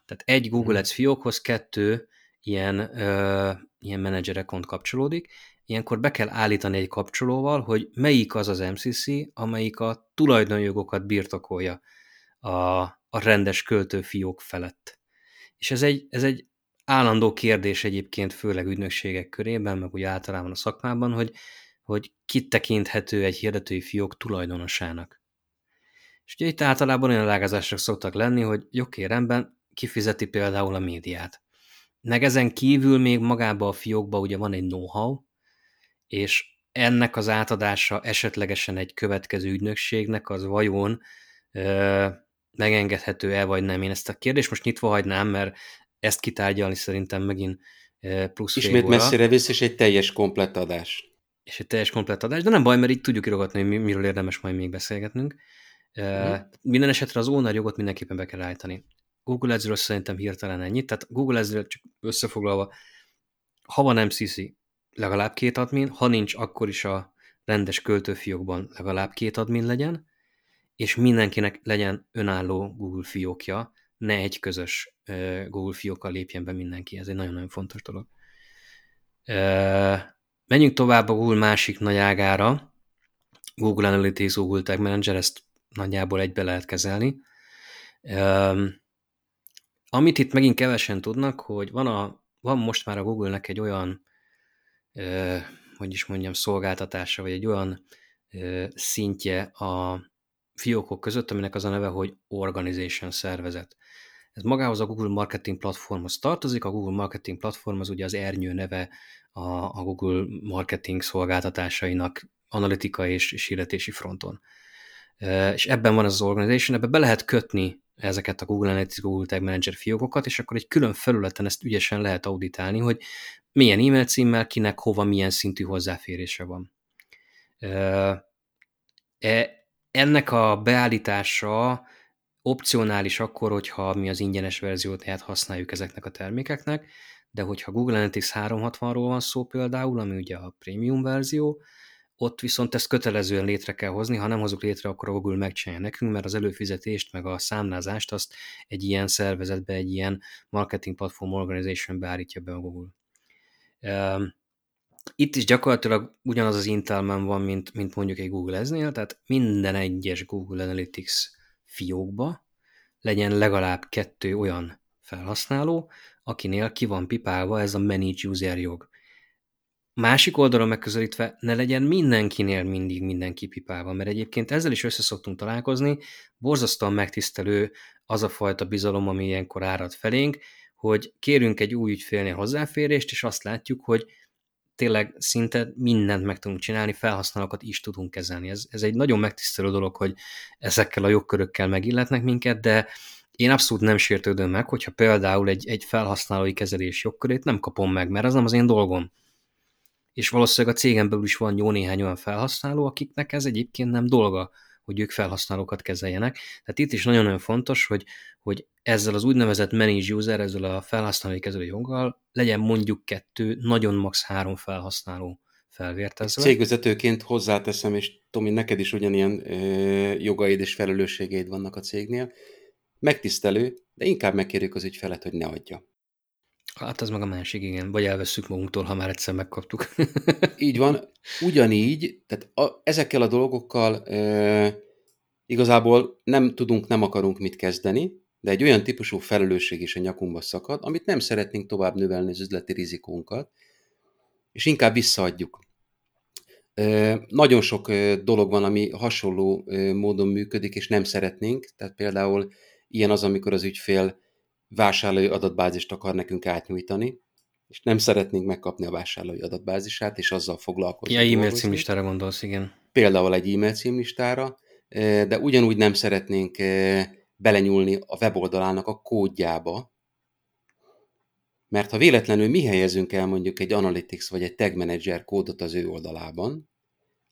Tehát egy Google hmm. Ads fiókhoz kettő ilyen, ö, ilyen menedzser kapcsolódik, ilyenkor be kell állítani egy kapcsolóval, hogy melyik az az MCC, amelyik a tulajdonjogokat birtokolja a, a rendes költőfiók felett. És ez egy, ez egy állandó kérdés egyébként, főleg ügynökségek körében, meg úgy általában a szakmában, hogy, hogy kit tekinthető egy hirdetői fiók tulajdonosának. És ugye itt általában olyan lágázások szoktak lenni, hogy jogkéremben kifizeti például a médiát. Meg ezen kívül még magába a fiókba ugye van egy know-how, és ennek az átadása esetlegesen egy következő ügynökségnek az vajon ö, megengedhető-e vagy nem. Én ezt a kérdést most nyitva hagynám, mert ezt kitárgyalni szerintem megint plusz Ismét messzire visz, és egy teljes komplett adás. És egy teljes komplett adás, de nem baj, mert itt tudjuk írogatni, hogy miről érdemes majd még beszélgetnünk. Mm. Minden esetre az owner jogot mindenképpen be kell állítani. Google Ads-ről szerintem hirtelen ennyit, tehát Google Ads-ről csak összefoglalva, ha van MCC, legalább két admin, ha nincs, akkor is a rendes költőfiókban legalább két admin legyen, és mindenkinek legyen önálló Google fiókja, ne egy közös Google fiókkal lépjen be mindenki, ez egy nagyon-nagyon fontos dolog. Menjünk tovább a Google másik nagy ágára, Google Analytics, Google Tag Manager, ezt nagyjából egybe lehet kezelni. Amit itt megint kevesen tudnak, hogy van, a, van most már a Google-nek egy olyan, hogy is mondjam, szolgáltatása, vagy egy olyan szintje a fiókok között, aminek az a neve, hogy Organization szervezet. Ez magához a Google Marketing Platformhoz tartozik, a Google Marketing Platform az ugye az ernyő neve a, a Google marketing szolgáltatásainak analitika és, és hirdetési fronton. És ebben van az az organization, ebbe be lehet kötni ezeket a Google Analytics, Google Tag Manager fiókokat, és akkor egy külön felületen ezt ügyesen lehet auditálni, hogy milyen e-mail címmel, kinek hova, milyen szintű hozzáférése van. E, ennek a beállítása opcionális akkor, hogyha mi az ingyenes verziót tehát használjuk ezeknek a termékeknek, de hogyha Google Analytics 360-ról van szó például, ami ugye a premium verzió, ott viszont ezt kötelezően létre kell hozni, ha nem hozunk létre, akkor a Google megcsinálja nekünk, mert az előfizetést, meg a számlázást azt egy ilyen szervezetbe, egy ilyen marketing platform organization beállítja be a Google. Itt is gyakorlatilag ugyanaz az intelmen van, mint, mint mondjuk egy Google eznél, tehát minden egyes Google Analytics fiókba legyen legalább kettő olyan felhasználó, akinél ki van pipálva ez a Manage User jog. Másik oldalon megközelítve ne legyen mindenkinél mindig mindenki pipálva, mert egyébként ezzel is össze találkozni, borzasztóan megtisztelő az a fajta bizalom, ami ilyenkor árad felénk, hogy kérünk egy új ügyfélnél hozzáférést, és azt látjuk, hogy tényleg szinte mindent meg tudunk csinálni, felhasználókat is tudunk kezelni. Ez, ez egy nagyon megtisztelő dolog, hogy ezekkel a jogkörökkel megilletnek minket, de én abszolút nem sértődöm meg, hogyha például egy, egy felhasználói kezelés jogkörét nem kapom meg, mert az nem az én dolgom. És valószínűleg a cégen belül is van jó néhány olyan felhasználó, akiknek ez egyébként nem dolga, hogy ők felhasználókat kezeljenek. Tehát itt is nagyon-nagyon fontos, hogy, hogy ezzel az úgynevezett manage user, ezzel a felhasználói kezelő joggal legyen mondjuk kettő, nagyon max. három felhasználó felvértezve. Cégvezetőként hozzáteszem, és Tomi, neked is ugyanilyen ö, jogaid és felelősségeid vannak a cégnél. Megtisztelő, de inkább megkérjük az ügyfelet, hogy ne adja. Hát az meg a másik, igen. Vagy elveszük magunktól, ha már egyszer megkaptuk. Így van. Ugyanígy, tehát a, ezekkel a dolgokkal e, igazából nem tudunk, nem akarunk mit kezdeni, de egy olyan típusú felelősség is a nyakunkba szakad, amit nem szeretnénk tovább növelni az üzleti rizikónkat, és inkább visszaadjuk. E, nagyon sok dolog van, ami hasonló módon működik, és nem szeretnénk. Tehát például ilyen az, amikor az ügyfél vásárlói adatbázist akar nekünk átnyújtani, és nem szeretnénk megkapni a vásárlói adatbázisát, és azzal foglalkozni. Ja, e-mail címlistára gondolsz, igen. Például egy e-mail címlistára, de ugyanúgy nem szeretnénk belenyúlni a weboldalának a kódjába, mert ha véletlenül mi helyezünk el mondjuk egy Analytics vagy egy Tag Manager kódot az ő oldalában,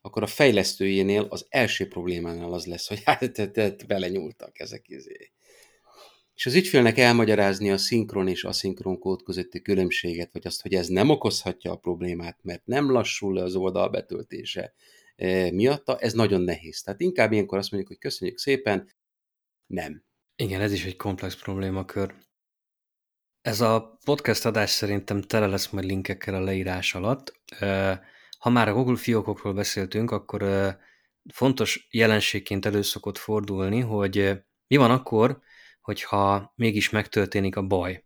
akkor a fejlesztőjénél az első problémánál az lesz, hogy hát te, te, te belenyúltak ezek izé és az ügyfélnek elmagyarázni a szinkron és aszinkron kód közötti különbséget, vagy azt, hogy ez nem okozhatja a problémát, mert nem lassul le az oldal betöltése e, miatta, ez nagyon nehéz. Tehát inkább ilyenkor azt mondjuk, hogy köszönjük szépen, nem. Igen, ez is egy komplex problémakör. Ez a podcast adás szerintem tele lesz majd linkekkel a leírás alatt. Ha már a Google fiókokról beszéltünk, akkor fontos jelenségként elő szokott fordulni, hogy mi van akkor, hogyha mégis megtörténik a baj,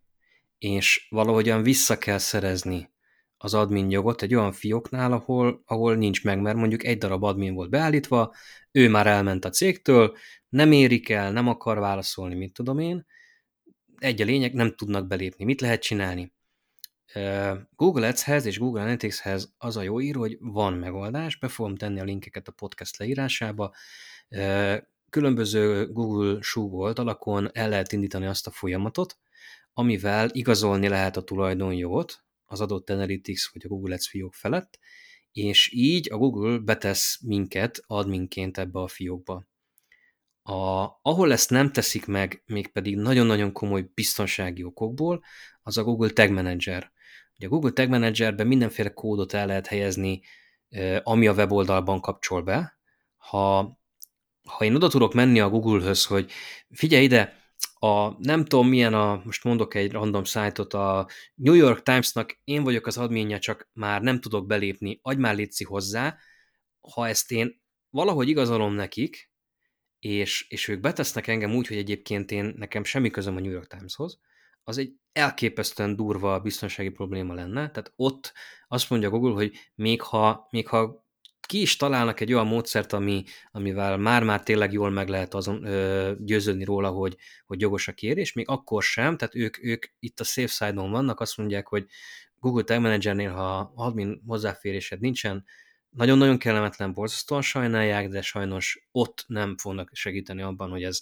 és valahogyan vissza kell szerezni az admin jogot egy olyan fióknál, ahol, ahol nincs meg, mert mondjuk egy darab admin volt beállítva, ő már elment a cégtől, nem érik el, nem akar válaszolni, mit tudom én, egy a lényeg, nem tudnak belépni. Mit lehet csinálni? Google Ads-hez és Google Analytics-hez az a jó ír, hogy van megoldás, be fogom tenni a linkeket a podcast leírásába. Különböző Google súgolt alakon el lehet indítani azt a folyamatot, amivel igazolni lehet a tulajdonjogot az adott Analytics vagy a Google Ads fiók felett, és így a Google betesz minket adminként ebbe a fiókba. A, ahol ezt nem teszik meg, mégpedig nagyon-nagyon komoly biztonsági okokból, az a Google Tag Manager. Ugye a Google Tag Managerben mindenféle kódot el lehet helyezni, ami a weboldalban kapcsol be. Ha, ha én oda tudok menni a Google-höz, hogy figyelj ide, a nem tudom milyen a, most mondok egy random szájtot, a New York Times-nak én vagyok az adminja, csak már nem tudok belépni, adj már létszi hozzá, ha ezt én valahogy igazolom nekik, és, és ők betesznek engem úgy, hogy egyébként én nekem semmi közöm a New York Timeshoz, az egy elképesztően durva biztonsági probléma lenne. Tehát ott azt mondja Google, hogy még ha, még ha ki is találnak egy olyan módszert, ami, amivel már-már tényleg jól meg lehet azon ö, győződni róla, hogy, hogy jogos a kérés, még akkor sem, tehát ők, ők itt a safe side-on vannak, azt mondják, hogy Google Tag Managernél, ha admin hozzáférésed nincsen, nagyon-nagyon kellemetlen, borzasztóan sajnálják, de sajnos ott nem fognak segíteni abban, hogy ez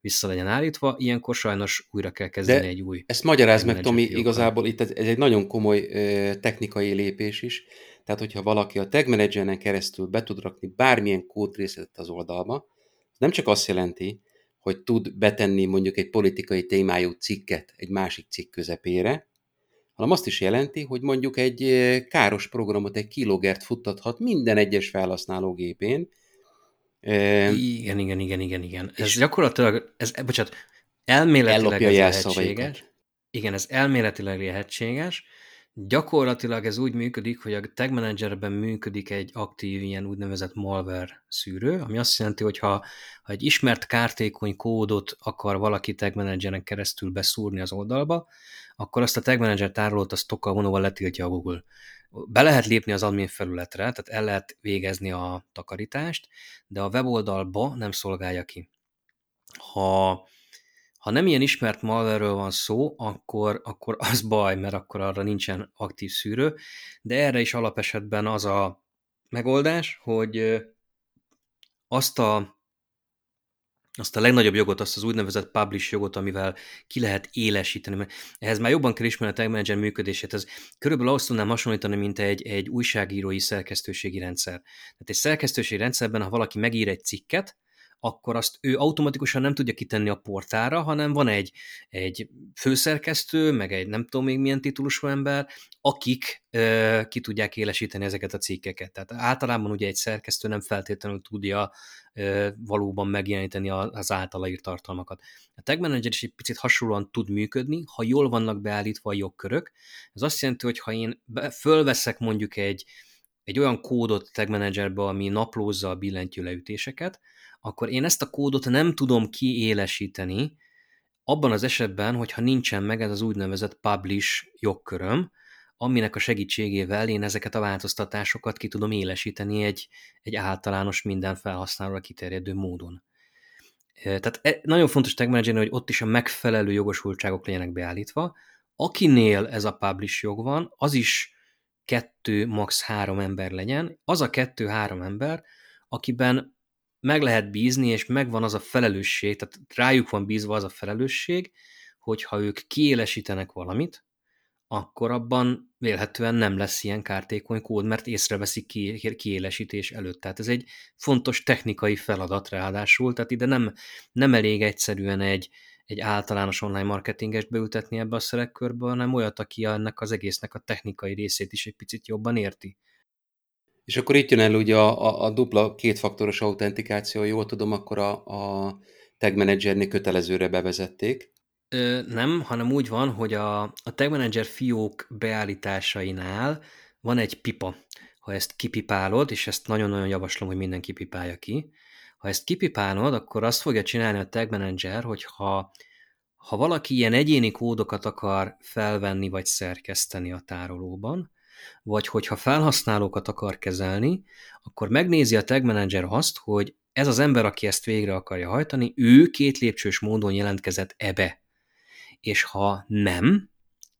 vissza legyen állítva, ilyenkor sajnos újra kell kezdeni de egy új. Ezt magyaráz meg, Tomi, fiókkal. igazából itt ez, ez egy nagyon komoly ö, technikai lépés is, tehát hogyha valaki a Tag Manageren keresztül be tud rakni bármilyen kódrészetet az oldalba, nem csak azt jelenti, hogy tud betenni mondjuk egy politikai témájú cikket egy másik cikk közepére, hanem azt is jelenti, hogy mondjuk egy káros programot, egy kilogert futtathat minden egyes felhasználó gépén. Igen, igen, igen, igen, igen. Ez gyakorlatilag, ez, bocsánat, elméletileg ez lehetséges. Igen, ez elméletileg lehetséges, Gyakorlatilag ez úgy működik, hogy a Tag Managerben működik egy aktív ilyen úgynevezett malware szűrő, ami azt jelenti, hogy ha, ha egy ismert kártékony kódot akar valaki Tag Manageren keresztül beszúrni az oldalba, akkor azt a Tag Manager tárolót azt tokkal vonóval letiltja a Google. Be lehet lépni az admin felületre, tehát el lehet végezni a takarítást, de a weboldalba nem szolgálja ki. Ha ha nem ilyen ismert malware van szó, akkor, akkor az baj, mert akkor arra nincsen aktív szűrő, de erre is alapesetben az a megoldás, hogy azt a, azt a legnagyobb jogot, azt az úgynevezett publish jogot, amivel ki lehet élesíteni, mert ehhez már jobban kell ismerni a Tag Manager működését, ez körülbelül azt tudnám hasonlítani, mint egy, egy újságírói szerkesztőségi rendszer. Tehát egy szerkesztőségi rendszerben, ha valaki megír egy cikket, akkor azt ő automatikusan nem tudja kitenni a portára, hanem van egy, egy főszerkesztő, meg egy nem tudom még milyen titulusú ember, akik ö, ki tudják élesíteni ezeket a cikkeket. Tehát általában ugye egy szerkesztő nem feltétlenül tudja ö, valóban megjeleníteni az általa írt tartalmakat. A Tag Manager is egy picit hasonlóan tud működni, ha jól vannak beállítva a jogkörök. Ez azt jelenti, hogy ha én be, fölveszek mondjuk egy, egy olyan kódot Tag Managerbe, ami naplózza a billentyű leütéseket, akkor én ezt a kódot nem tudom kiélesíteni abban az esetben, hogyha nincsen meg ez az úgynevezett publish jogköröm, aminek a segítségével én ezeket a változtatásokat ki tudom élesíteni egy, egy általános minden felhasználóra kiterjedő módon. Tehát e, nagyon fontos tag hogy ott is a megfelelő jogosultságok legyenek beállítva. Akinél ez a publish jog van, az is kettő, max. három ember legyen. Az a kettő-három ember, akiben meg lehet bízni, és megvan az a felelősség, tehát rájuk van bízva az a felelősség, hogy ha ők kiélesítenek valamit, akkor abban vélhetően nem lesz ilyen kártékony kód, mert észreveszik ki, kiélesítés előtt. Tehát ez egy fontos technikai feladat ráadásul, tehát ide nem, nem elég egyszerűen egy, egy általános online marketingest beültetni ebbe a szerekkörbe, hanem olyat, aki ennek az egésznek a technikai részét is egy picit jobban érti. És akkor itt jön el ugye a, a, a dupla kétfaktoros autentikáció, jól tudom, akkor a, a Tag Managernél kötelezőre bevezették. Ö, nem, hanem úgy van, hogy a, a Tag Manager fiók beállításainál van egy pipa. Ha ezt kipipálod, és ezt nagyon-nagyon javaslom, hogy mindenki pipálja ki, ha ezt kipipálod, akkor azt fogja csinálni a Tag Manager, hogy ha, ha valaki ilyen egyéni kódokat akar felvenni vagy szerkeszteni a tárolóban, vagy hogyha felhasználókat akar kezelni, akkor megnézi a Tag Manager azt, hogy ez az ember, aki ezt végre akarja hajtani, ő két lépcsős módon jelentkezett ebbe. És ha nem,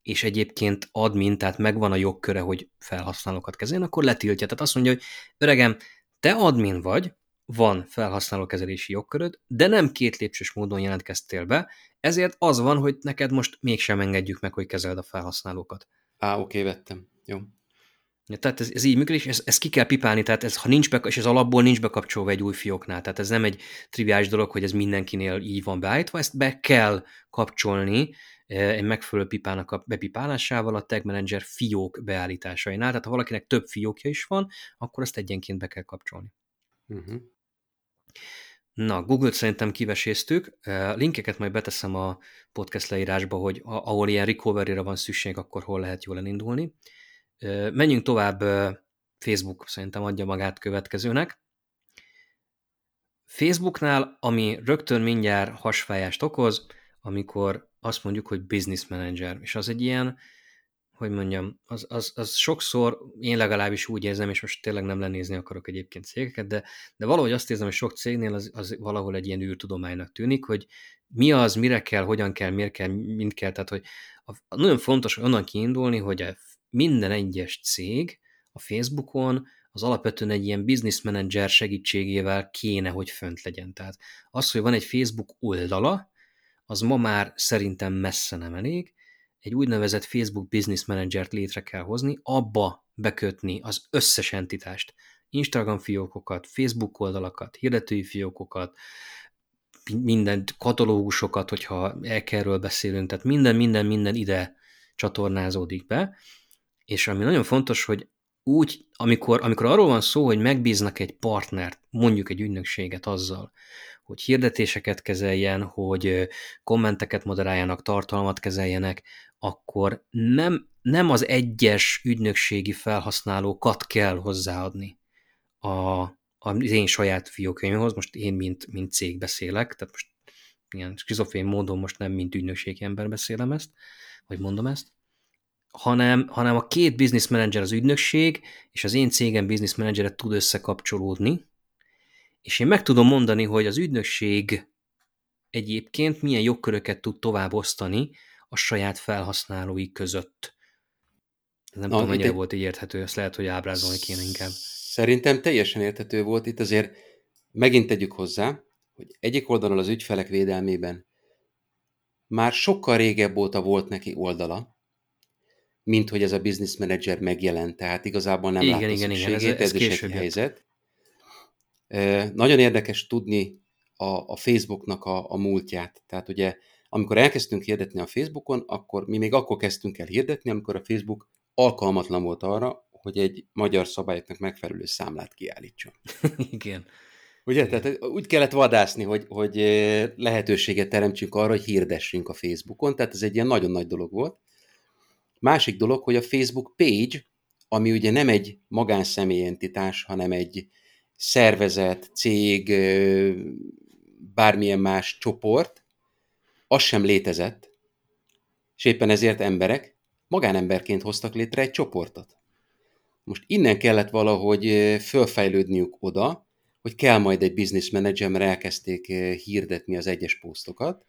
és egyébként admin, tehát megvan a jogköre, hogy felhasználókat kezeljen, akkor letiltja. Tehát azt mondja, hogy öregem, te admin vagy, van felhasználókezelési jogköröd, de nem két lépcsős módon jelentkeztél be, ezért az van, hogy neked most mégsem engedjük meg, hogy kezeld a felhasználókat. Á, oké, vettem. Jó. Ja, tehát ez, ez így működik, és ezt, ezt ki kell pipálni, tehát ez, ha nincs be, és ez alapból nincs bekapcsolva egy új fióknál, tehát ez nem egy triviális dolog, hogy ez mindenkinél így van beállítva, ezt be kell kapcsolni egy megfelelő pipának a bepipálásával a Tag Manager fiók beállításainál, tehát ha valakinek több fiókja is van, akkor ezt egyenként be kell kapcsolni. Uh-huh. Na, Google-t szerintem kiveséztük. Linkeket majd beteszem a podcast leírásba, hogy ahol ilyen recovery van szükség, akkor hol lehet jól elindulni. Menjünk tovább, Facebook szerintem adja magát következőnek. Facebooknál, ami rögtön mindjárt hasfájást okoz, amikor azt mondjuk, hogy business manager, és az egy ilyen, hogy mondjam, az, az, az sokszor, én legalábbis úgy érzem, és most tényleg nem lenézni akarok egyébként cégeket, de, de valahogy azt érzem, hogy sok cégnél az, az valahol egy ilyen űrtudománynak tűnik, hogy mi az, mire kell, hogyan kell, miért kell, mind kell, tehát hogy a, nagyon fontos onnan kiindulni, hogy a minden egyes cég a Facebookon az alapvetően egy ilyen business manager segítségével kéne, hogy fönt legyen. Tehát az, hogy van egy Facebook oldala, az ma már szerintem messze nem elég, egy úgynevezett Facebook Business Manager-t létre kell hozni, abba bekötni az összes entitást, Instagram fiókokat, Facebook oldalakat, hirdetői fiókokat, minden katalógusokat, hogyha elkerről beszélünk, tehát minden, minden, minden ide csatornázódik be, és ami nagyon fontos, hogy úgy, amikor, amikor arról van szó, hogy megbíznak egy partnert, mondjuk egy ügynökséget azzal, hogy hirdetéseket kezeljen, hogy kommenteket moderáljanak, tartalmat kezeljenek, akkor nem, nem az egyes ügynökségi felhasználókat kell hozzáadni a, az én saját fiókjaimhoz, most én mint, mint cég beszélek, tehát most ilyen skizofrén módon most nem mint ügynökségi ember beszélem ezt, vagy mondom ezt, hanem, hanem a két business manager az ügynökség, és az én cégem business manager tud összekapcsolódni, és én meg tudom mondani, hogy az ügynökség egyébként milyen jogköröket tud tovább osztani a saját felhasználói között. Nem Na, tudom, mennyire egy... volt így érthető, ezt lehet, hogy ábrázolni kéne inkább. Szerintem teljesen érthető volt. Itt azért megint tegyük hozzá, hogy egyik oldalon az ügyfelek védelmében már sokkal régebb óta volt neki oldala, mint hogy ez a business manager megjelent. Tehát igazából nem igen, látta igen, igen, ez, ez, ez is egy helyzet. Nagyon érdekes tudni a, a Facebooknak a, a múltját. Tehát ugye, amikor elkezdtünk hirdetni a Facebookon, akkor mi még akkor kezdtünk el hirdetni, amikor a Facebook alkalmatlan volt arra, hogy egy magyar szabályoknak megfelelő számlát kiállítson. Igen. Ugye? Igen. Tehát úgy kellett vadászni, hogy, hogy lehetőséget teremtsünk arra, hogy hirdessünk a Facebookon, tehát ez egy ilyen nagyon nagy dolog volt. Másik dolog, hogy a Facebook page, ami ugye nem egy magánszemély entitás, hanem egy szervezet, cég, bármilyen más csoport, az sem létezett, és éppen ezért emberek magánemberként hoztak létre egy csoportot. Most innen kellett valahogy fölfejlődniük oda, hogy kell majd egy business manager, mert elkezdték hirdetni az egyes posztokat,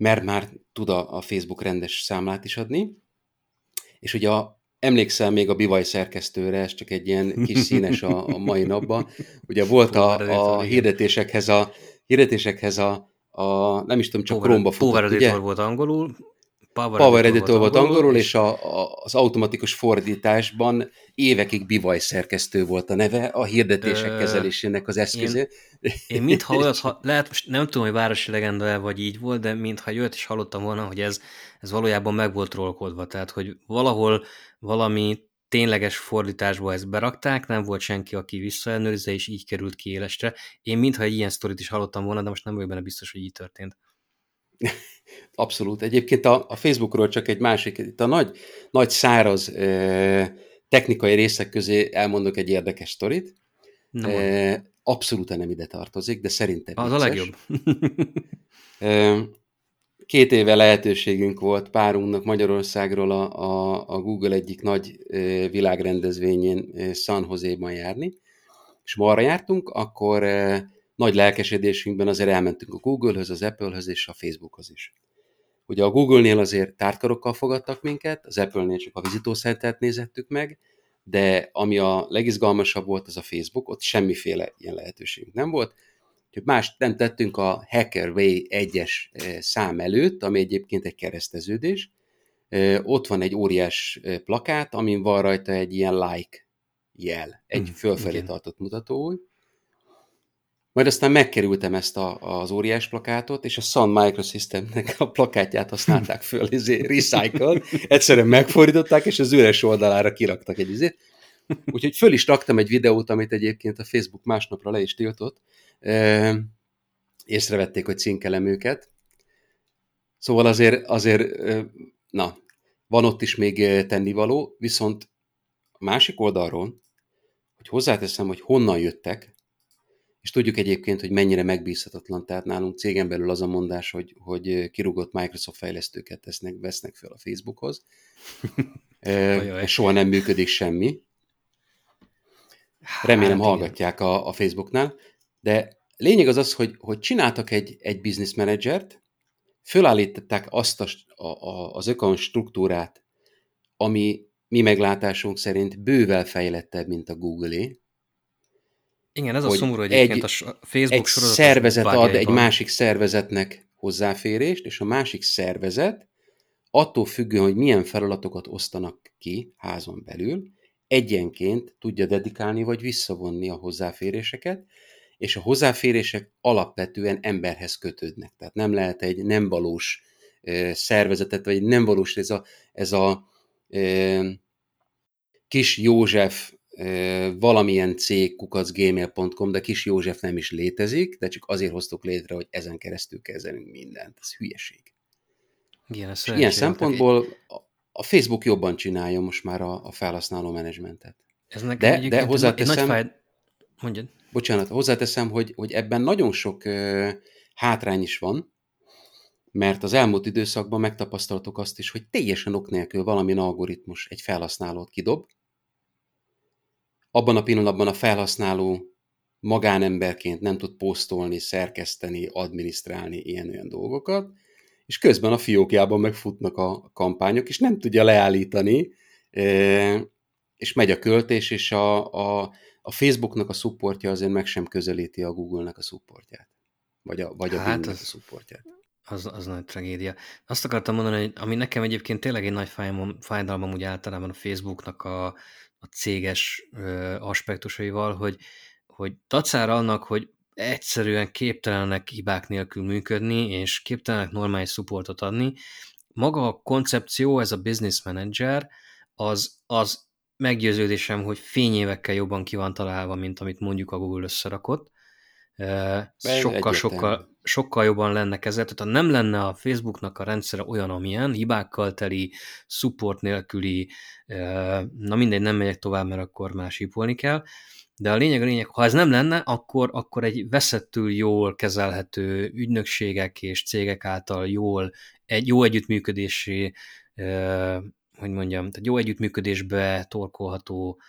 mert már tud a Facebook rendes számlát is adni, és ugye a, emlékszel még a Bivaj szerkesztőre, ez csak egy ilyen kis színes a, a mai napban, ugye volt a, a hirdetésekhez a, hirdetésekhez a, a nem is tudom, csak Chrome-ba futott, Power ugye? volt angolul, Power, Power Editor volt angolul, és, a, a, az automatikus fordításban évekig Bivaj szerkesztő volt a neve, a hirdetések ö... kezelésének az eszköze. Én, én mintha olyat, ha, lehet, most nem tudom, hogy városi legenda vagy így volt, de mintha jött és hallottam volna, hogy ez, ez valójában meg volt trollkodva, tehát hogy valahol valami tényleges fordításba ezt berakták, nem volt senki, aki visszaellenőrizze, és így került ki élesre. Én mintha egy ilyen sztorit is hallottam volna, de most nem vagyok benne biztos, hogy így történt. Abszolút. Egyébként a, a Facebookról csak egy másik, itt a nagy, nagy száraz e, technikai részek közé elmondok egy érdekes sztorit. E, abszolút nem ide tartozik, de szerintem Az vicces. a legjobb. e, két éve lehetőségünk volt párunknak Magyarországról a, a, a Google egyik nagy e, világrendezvényén e, San Jose-ban járni, és ma arra jártunk, akkor e, nagy lelkesedésünkben azért elmentünk a Google-höz, az Apple-höz és a Facebookhoz is. Ugye a Google-nél azért tártkarokkal fogadtak minket, az Apple-nél csak a vizitószentert nézettük meg, de ami a legizgalmasabb volt, az a Facebook, ott semmiféle ilyen lehetőségünk nem volt. Úgyhogy más nem tettünk a Hackerway 1-es eh, szám előtt, ami egyébként egy kereszteződés. Eh, ott van egy óriás eh, plakát, amin van rajta egy ilyen like jel, egy mm, fölfelé igen. tartott mutató, majd aztán megkerültem ezt a, az óriás plakátot, és a Sun Microsystemnek a plakátját használták föl, izé, recycle, egyszerűen megfordították, és az üres oldalára kiraktak egy izét. Úgyhogy föl is raktam egy videót, amit egyébként a Facebook másnapra le is tiltott. E, észrevették, hogy cinkelem őket. Szóval azért, azért, na, van ott is még tennivaló, viszont a másik oldalról, hogy hozzáteszem, hogy honnan jöttek, és tudjuk egyébként, hogy mennyire megbízhatatlan, tehát nálunk cégen belül az a mondás, hogy, hogy kirúgott Microsoft fejlesztőket tesznek, vesznek fel a Facebookhoz. e, soha nem működik semmi. Remélem hát, hallgatják a, a Facebooknál, de lényeg az az, hogy, hogy csináltak egy, egy business managert, fölállították azt a, a, az ökon struktúrát, ami mi meglátásunk szerint bővel fejlettebb, mint a Google-é, igen, ez a szomorú egyébként egy, a Facebook egy szervezet ad egy másik szervezetnek hozzáférést, és a másik szervezet attól függően, hogy milyen feladatokat osztanak ki házon belül, egyenként tudja dedikálni vagy visszavonni a hozzáféréseket, és a hozzáférések alapvetően emberhez kötődnek. Tehát nem lehet egy nem valós szervezetet, vagy nem valós, ez a, ez a kis József valamilyen cég kukacgmail.com, de kis József nem is létezik, de csak azért hoztuk létre, hogy ezen keresztül kezelünk mindent. Ez hülyeség. Igen, ez ilyen szempontból a Facebook jobban csinálja most már a, a felhasználó menedzsmentet. Ez de, de hozzáteszem, nagy fáj... Mondjad. Bocsánat, hozzáteszem, hogy, hogy ebben nagyon sok uh, hátrány is van, mert az elmúlt időszakban megtapasztaltok azt is, hogy teljesen ok nélkül valamilyen algoritmus egy felhasználót kidob, abban a pillanatban a felhasználó magánemberként nem tud posztolni, szerkeszteni, adminisztrálni ilyen-olyan dolgokat, és közben a fiókjában megfutnak a kampányok, és nem tudja leállítani, e, és megy a költés, és a, a, a Facebooknak a supportja azért meg sem közelíti a Google-nek a supportját, vagy a, vagy a hát az, a supportját. Az, az nagy tragédia. Azt akartam mondani, hogy ami nekem egyébként tényleg egy nagy fájdalmam úgy általában a Facebooknak a, a céges ö, aspektusaival, hogy, hogy tacára annak, hogy egyszerűen képtelenek hibák nélkül működni, és képtelenek normális supportot adni. Maga a koncepció, ez a business manager, az, az meggyőződésem, hogy fényévekkel jobban ki van találva, mint amit mondjuk a Google összerakott. Sokkal, sokkal, sokkal jobban lenne kezelt, tehát ha nem lenne a Facebooknak a rendszere olyan, amilyen, hibákkal teli, support nélküli, na mindegy, nem megyek tovább, mert akkor más hipolni kell, de a lényeg a lényeg, ha ez nem lenne, akkor, akkor egy veszettül jól kezelhető ügynökségek és cégek által jól, egy jó együttműködési, hogy mondjam, tehát jó együttműködésbe torkolható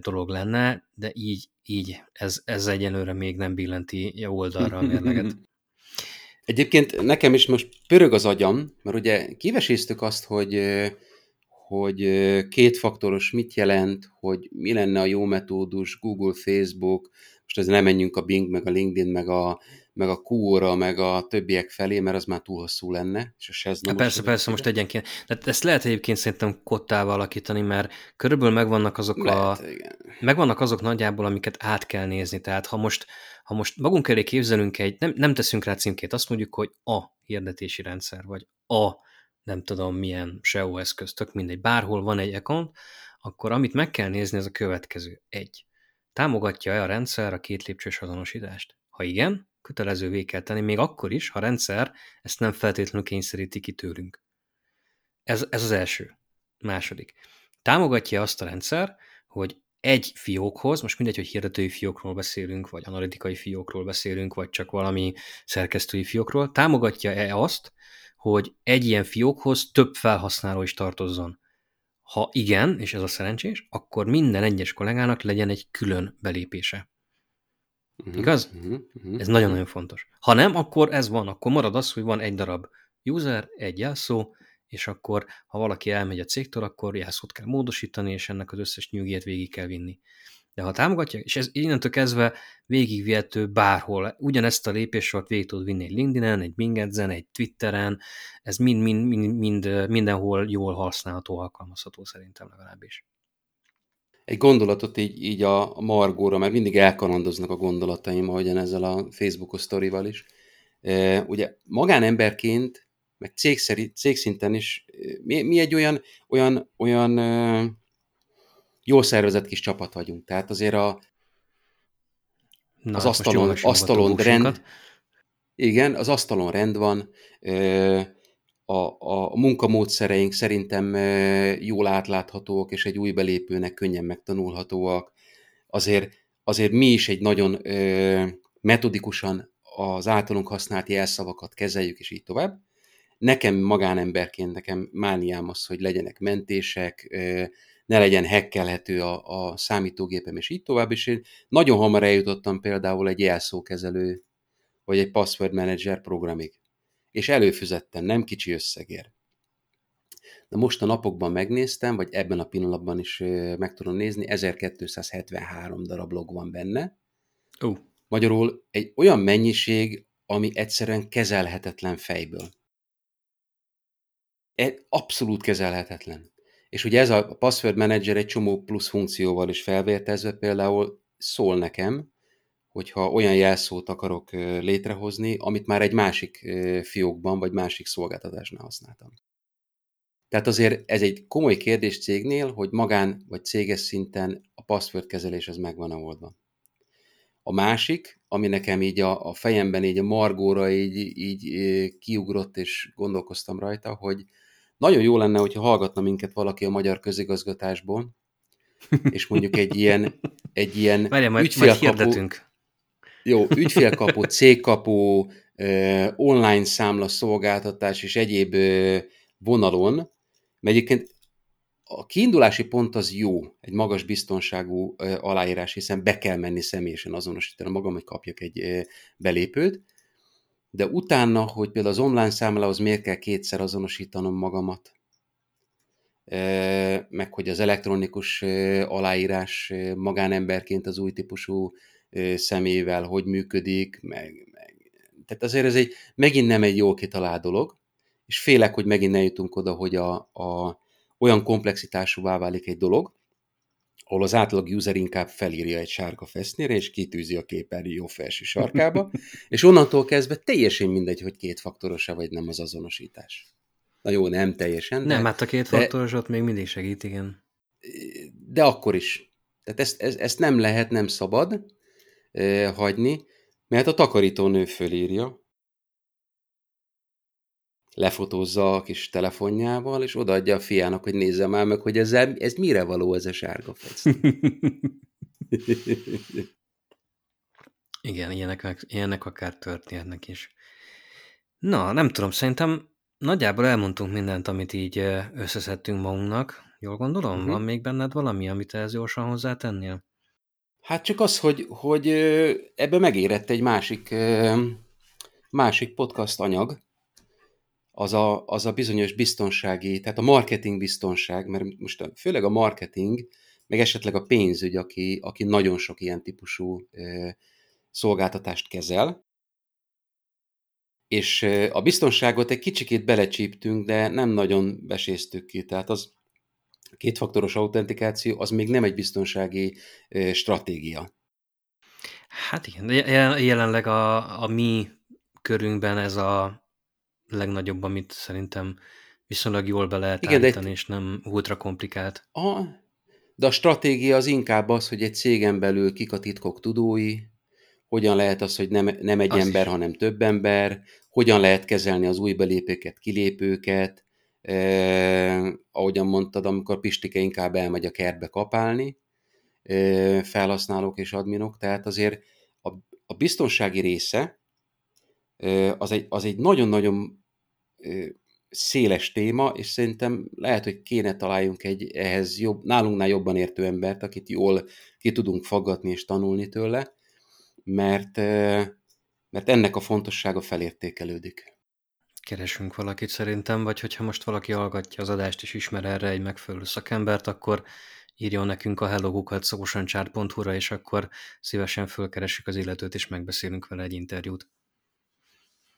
dolog lenne, de így, így ez, ez egyelőre még nem billenti jó oldalra a mérleget. Egyébként nekem is most pörög az agyam, mert ugye kiveséztük azt, hogy hogy kétfaktoros mit jelent, hogy mi lenne a jó metódus, Google, Facebook, most ez nem menjünk a Bing, meg a LinkedIn, meg a, meg a Quora, meg a többiek felé, mert az már túl hosszú lenne, és a Sezna hát Persze, persze, most egyenként. De ezt lehet egyébként szerintem kottával alakítani, mert körülbelül megvannak azok lehet, a... Igen. Megvannak azok nagyjából, amiket át kell nézni. Tehát ha most, ha most magunk elé képzelünk egy, nem, nem teszünk rá címkét, azt mondjuk, hogy a hirdetési rendszer, vagy a nem tudom milyen SEO eszköz, tök mindegy, bárhol van egy account, akkor amit meg kell nézni, ez a következő. Egy. Támogatja-e a rendszer a két lépcsős azonosítást? Ha igen, kötelezővé kell tenni, még akkor is, ha a rendszer ezt nem feltétlenül kényszeríti ki tőlünk. Ez, ez az első. Második. Támogatja azt a rendszer, hogy egy fiókhoz, most mindegy, hogy hirdetői fiókról beszélünk, vagy analitikai fiókról beszélünk, vagy csak valami szerkesztői fiókról, támogatja-e azt, hogy egy ilyen fiókhoz több felhasználó is tartozzon? Ha igen, és ez a szerencsés, akkor minden egyes kollégának legyen egy külön belépése. Uh-huh, Igaz? Uh-huh, uh-huh, ez nagyon-nagyon fontos. Ha nem, akkor ez van, akkor marad az, hogy van egy darab user, egy jelszó, és akkor, ha valaki elmegy a cégtől, akkor jelszót kell módosítani, és ennek az összes nyugét végig kell vinni. De ha támogatja, és ez innentől kezdve végigvihető bárhol, ugyanezt a lépéssort végig tud vinni egy LinkedIn-en, egy Bingedzen, egy Twitteren, ez mind, mind, mind, mind, mindenhol jól használható, alkalmazható szerintem legalábbis. Egy gondolatot így, így a Margóra, mert mindig elkalandoznak a gondolataim, ahogyan ezzel a Facebookos sztorival is. E, ugye magánemberként, meg cég szerint, cégszinten is, mi, mi egy olyan, olyan, olyan jól szervezett kis csapat vagyunk. Tehát azért a, Na, az asztalon, asztalon rend, igen, az asztalon rend van, a, a munkamódszereink szerintem jól átláthatóak, és egy új belépőnek könnyen megtanulhatóak. Azért, azért mi is egy nagyon metodikusan az általunk használt jelszavakat kezeljük, és így tovább. Nekem magánemberként, nekem mániám az, hogy legyenek mentések, ne legyen hekkelhető a, a számítógépem, és így tovább, és én nagyon hamar eljutottam például egy jelszókezelő, vagy egy password manager programig. És előfizettem, nem kicsi összegért. De most a napokban megnéztem, vagy ebben a pillanatban is meg tudom nézni, 1273 darab log van benne. Uh. Magyarul egy olyan mennyiség, ami egyszerűen kezelhetetlen fejből. E, abszolút kezelhetetlen. És ugye ez a Password Manager egy csomó plusz funkcióval is felvértezve például szól nekem, hogyha olyan jelszót akarok létrehozni, amit már egy másik fiókban vagy másik szolgáltatásnál használtam. Tehát azért ez egy komoly kérdés cégnél, hogy magán vagy céges szinten a password kezelés az megvan a oldva. A másik, ami nekem így a, a fejemben így a margóra így, így kiugrott, és gondolkoztam rajta, hogy nagyon jó lenne, hogyha hallgatna minket valaki a magyar közigazgatásból, és mondjuk egy ilyen, egy ilyen Várjál, majd, ügyfélkapu, majd jó, ügyfélkapu, cégkapu, online számla szolgáltatás és egyéb vonalon, mert egyébként a kiindulási pont az jó, egy magas biztonságú aláírás, hiszen be kell menni személyesen azonosítani magam, hogy kapjak egy belépőt, de utána, hogy például az online számlához miért kell kétszer azonosítanom magamat, meg hogy az elektronikus aláírás magánemberként az új típusú szemével hogy működik, meg, meg. Tehát azért ez egy, megint nem egy jól kitalált dolog, és félek, hogy megint ne jutunk oda, hogy a, a, olyan komplexitásúvá válik egy dolog, ahol az átlag user inkább felírja egy sárga fesznyire, és kitűzi a képernyő jó felső sarkába, és onnantól kezdve teljesen mindegy, hogy kétfaktoros-e vagy nem az azonosítás. Na jó, nem teljesen. Nem, de, hát a kétfaktoros ott még mindig segít, igen. De akkor is. Tehát ezt, ezt, ezt nem lehet, nem szabad hagyni, mert a takarítónő fölírja, lefotózza a kis telefonjával, és odaadja a fiának, hogy nézze már meg, hogy ez, ez mire való ez a sárga fecni. Igen, ilyenek, ilyenek akár történhetnek is. Na, nem tudom, szerintem nagyjából elmondtunk mindent, amit így összeszedtünk magunknak. Jól gondolom? Uh-huh. Van még benned valami, amit ehhez gyorsan hozzátennél? Hát csak az, hogy, hogy ebbe megérett egy másik, másik podcast anyag, az a, az a bizonyos biztonsági, tehát a marketing biztonság, mert most főleg a marketing, meg esetleg a pénzügy, aki, aki nagyon sok ilyen típusú szolgáltatást kezel, és a biztonságot egy kicsikét belecsíptünk, de nem nagyon beséztük ki. Tehát az kétfaktoros autentikáció az még nem egy biztonsági stratégia. Hát igen, jelenleg a, a mi körünkben ez a legnagyobb, amit szerintem viszonylag jól be lehet Igen, állítani, de... és nem ultra komplikált. Aha. De a stratégia az inkább az, hogy egy cégen belül kik a titkok tudói, hogyan lehet az, hogy nem, nem egy az ember, is. hanem több ember, hogyan lehet kezelni az új belépőket, kilépőket, eh, ahogyan mondtad, amikor Pistike inkább elmegy a kertbe kapálni, eh, felhasználók és adminok, tehát azért a, a biztonsági része eh, az egy, az egy nagyon-nagyon eh, széles téma, és szerintem lehet, hogy kéne találjunk egy ehhez jobb, nálunknál jobban értő embert, akit jól ki tudunk faggatni és tanulni tőle, mert, mert ennek a fontossága felértékelődik. Keresünk valakit szerintem, vagy hogyha most valaki hallgatja az adást és ismer erre egy megfelelő szakembert, akkor írjon nekünk a hellogukat szokosancsár.hu-ra, és akkor szívesen fölkeressük az illetőt, és megbeszélünk vele egy interjút.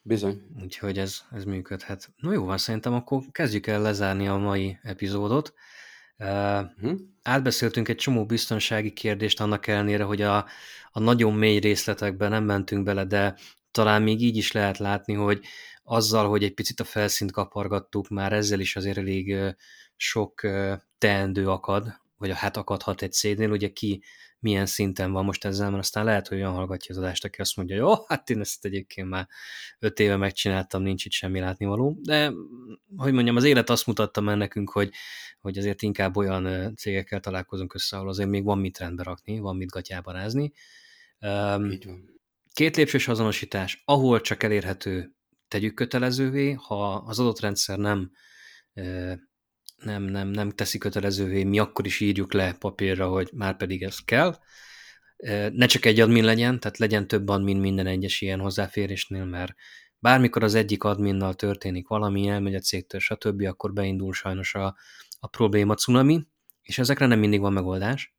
Bizony. Úgyhogy ez, ez működhet. No jó van, szerintem akkor kezdjük el lezárni a mai epizódot. Uh-huh. Átbeszéltünk egy csomó biztonsági kérdést annak ellenére, hogy a, a nagyon mély részletekben nem mentünk bele, de talán még így is lehet látni, hogy azzal, hogy egy picit a felszínt kapargattuk, már ezzel is azért elég sok teendő akad, vagy a hát akadhat egy cégnél, ugye ki milyen szinten van most ezzel, mert aztán lehet, hogy olyan hallgatja az adást, aki azt mondja, jó, hát én ezt egyébként már öt éve megcsináltam, nincs itt semmi látnivaló, de hogy mondjam, az élet azt mutatta már nekünk, hogy, hogy azért inkább olyan cégekkel találkozunk össze, ahol azért még van mit rendbe rakni, van mit gatyába rázni. Így van. Két lépcsős azonosítás, ahol csak elérhető, tegyük kötelezővé, ha az adott rendszer nem nem, nem, nem teszi kötelezővé, mi akkor is írjuk le papírra, hogy már pedig ez kell. Ne csak egy admin legyen, tehát legyen több admin minden egyes ilyen hozzáférésnél, mert bármikor az egyik adminnal történik valami, elmegy a cégtől, stb., akkor beindul sajnos a, a probléma cunami, és ezekre nem mindig van megoldás.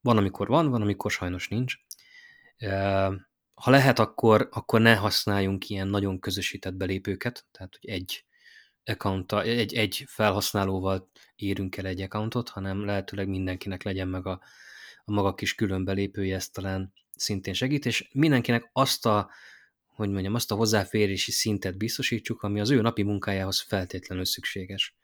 Van, amikor van, van, amikor sajnos nincs. Ha lehet, akkor, akkor ne használjunk ilyen nagyon közösített belépőket, tehát hogy egy account egy, egy felhasználóval írunk el egy accountot, hanem lehetőleg mindenkinek legyen meg a, a maga kis külön belépője, ez talán szintén segít, és mindenkinek azt a, hogy mondjam, azt a hozzáférési szintet biztosítsuk, ami az ő napi munkájához feltétlenül szükséges.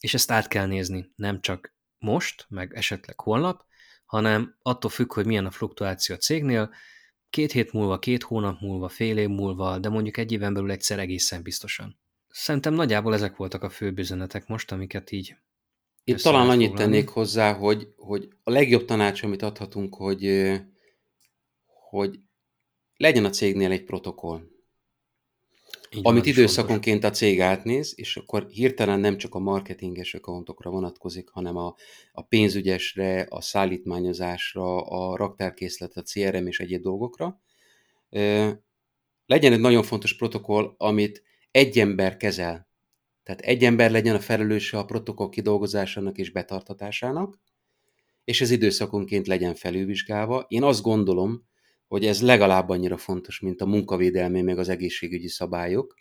És ezt át kell nézni, nem csak most, meg esetleg holnap, hanem attól függ, hogy milyen a fluktuáció a cégnél, két hét múlva, két hónap múlva, fél év múlva, de mondjuk egy éven belül egyszer egészen biztosan. Szerintem nagyjából ezek voltak a fő üzenetek most, amiket így Itt talán annyit foglalni. tennék hozzá, hogy, hogy a legjobb tanács, amit adhatunk, hogy, hogy legyen a cégnél egy protokoll. Így amit időszakonként a cég átnéz, és akkor hirtelen nem csak a marketinges accountokra vonatkozik, hanem a, a pénzügyesre, a szállítmányozásra, a raktárkészlet, a CRM és egyéb dolgokra. Legyen egy nagyon fontos protokoll, amit egy ember kezel. Tehát egy ember legyen a felelőse a protokoll kidolgozásának és betartatásának, és ez időszakonként legyen felülvizsgálva. Én azt gondolom, hogy ez legalább annyira fontos, mint a munkavédelmi, meg az egészségügyi szabályok,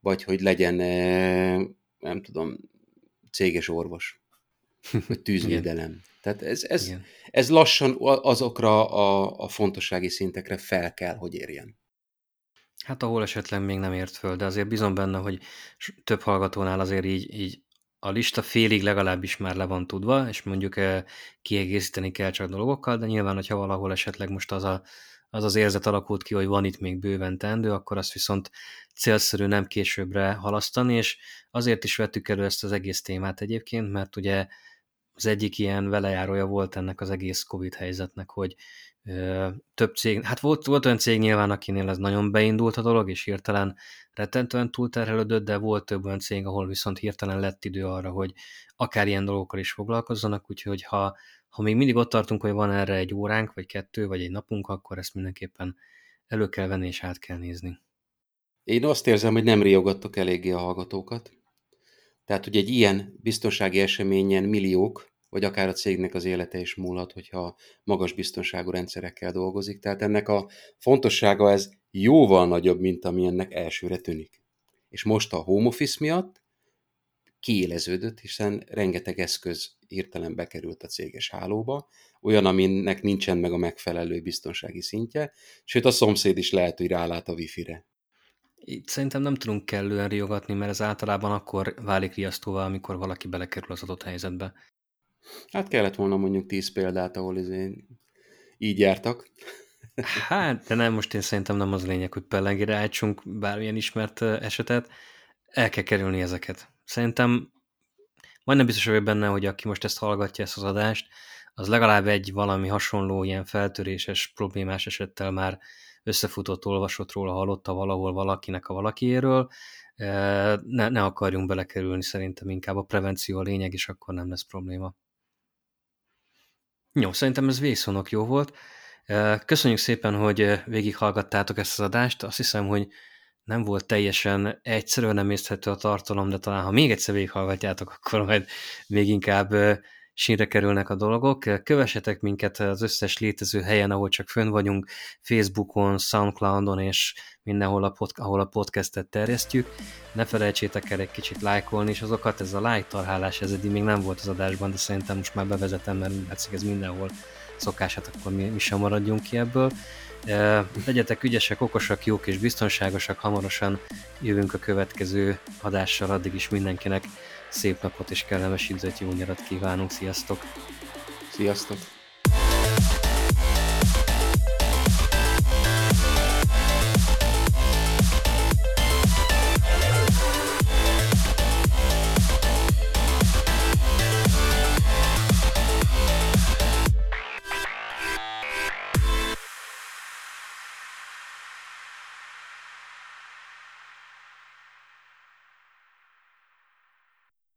vagy hogy legyen, eh, nem tudom, céges orvos, vagy tűzvédelem. Tehát ez, ez, ez lassan azokra a, a fontossági szintekre fel kell, hogy érjen. Hát ahol esetleg még nem ért föl, de azért bizon benne, hogy több hallgatónál azért így, így a lista félig legalábbis már le van tudva, és mondjuk kiegészíteni kell csak dolgokkal, de nyilván, hogyha valahol esetleg most az a, az, az érzet alakult ki, hogy van itt még bőven teendő, akkor azt viszont célszerű nem későbbre halasztani, és azért is vettük elő ezt az egész témát egyébként, mert ugye az egyik ilyen velejárója volt ennek az egész Covid helyzetnek, hogy több cég, hát volt, volt olyan cég nyilván, akinél ez nagyon beindult a dolog, és hirtelen rettentően túlterhelődött, de volt több olyan cég, ahol viszont hirtelen lett idő arra, hogy akár ilyen dolgokkal is foglalkozzanak, úgyhogy ha, ha még mindig ott tartunk, hogy van erre egy óránk, vagy kettő, vagy egy napunk, akkor ezt mindenképpen elő kell venni és át kell nézni. Én azt érzem, hogy nem riogattok eléggé a hallgatókat. Tehát, hogy egy ilyen biztonsági eseményen milliók, vagy akár a cégnek az élete is múlhat, hogyha magas biztonságú rendszerekkel dolgozik. Tehát ennek a fontossága ez jóval nagyobb, mint ami ennek elsőre tűnik. És most a home office miatt kiéleződött, hiszen rengeteg eszköz hirtelen bekerült a céges hálóba, olyan, aminek nincsen meg a megfelelő biztonsági szintje, sőt a szomszéd is lehet, hogy rálát a wifi-re. Itt szerintem nem tudunk kellően riogatni, mert ez általában akkor válik riasztóval, amikor valaki belekerül az adott helyzetbe. Hát kellett volna mondjuk tíz példát, ahol izé így jártak. Hát, de nem, most én szerintem nem az lényeg, hogy pellengére állítsunk bármilyen ismert esetet. El kell kerülni ezeket. Szerintem majdnem biztos vagyok benne, hogy aki most ezt hallgatja, ezt az adást, az legalább egy valami hasonló, ilyen feltöréses, problémás esettel már összefutott, olvasott róla, hallotta valahol valakinek a valakiéről. Ne, ne akarjunk belekerülni, szerintem inkább a prevenció a lényeg, és akkor nem lesz probléma. Jó, szerintem ez vészonok jó volt. Köszönjük szépen, hogy végighallgattátok ezt az adást. Azt hiszem, hogy nem volt teljesen egyszerűen nem észthető a tartalom, de talán ha még egyszer végighallgatjátok, akkor majd még inkább sínre kerülnek a dolgok. Kövessetek minket az összes létező helyen, ahol csak fönn vagyunk, Facebookon, Soundcloudon és mindenhol, a pod- ahol a podcastet terjesztjük. Ne felejtsétek el egy kicsit lájkolni, és azokat, ez a like tarhálás, ez eddig még nem volt az adásban, de szerintem most már bevezetem, mert látszik ez mindenhol szokás, hát akkor mi, mi sem maradjunk ki ebből. Legyetek ügyesek, okosak, jók és biztonságosak, hamarosan jövünk a következő adással, addig is mindenkinek szép napot és kellemes időt, jó nyarat kívánunk, sziasztok! Sziasztok!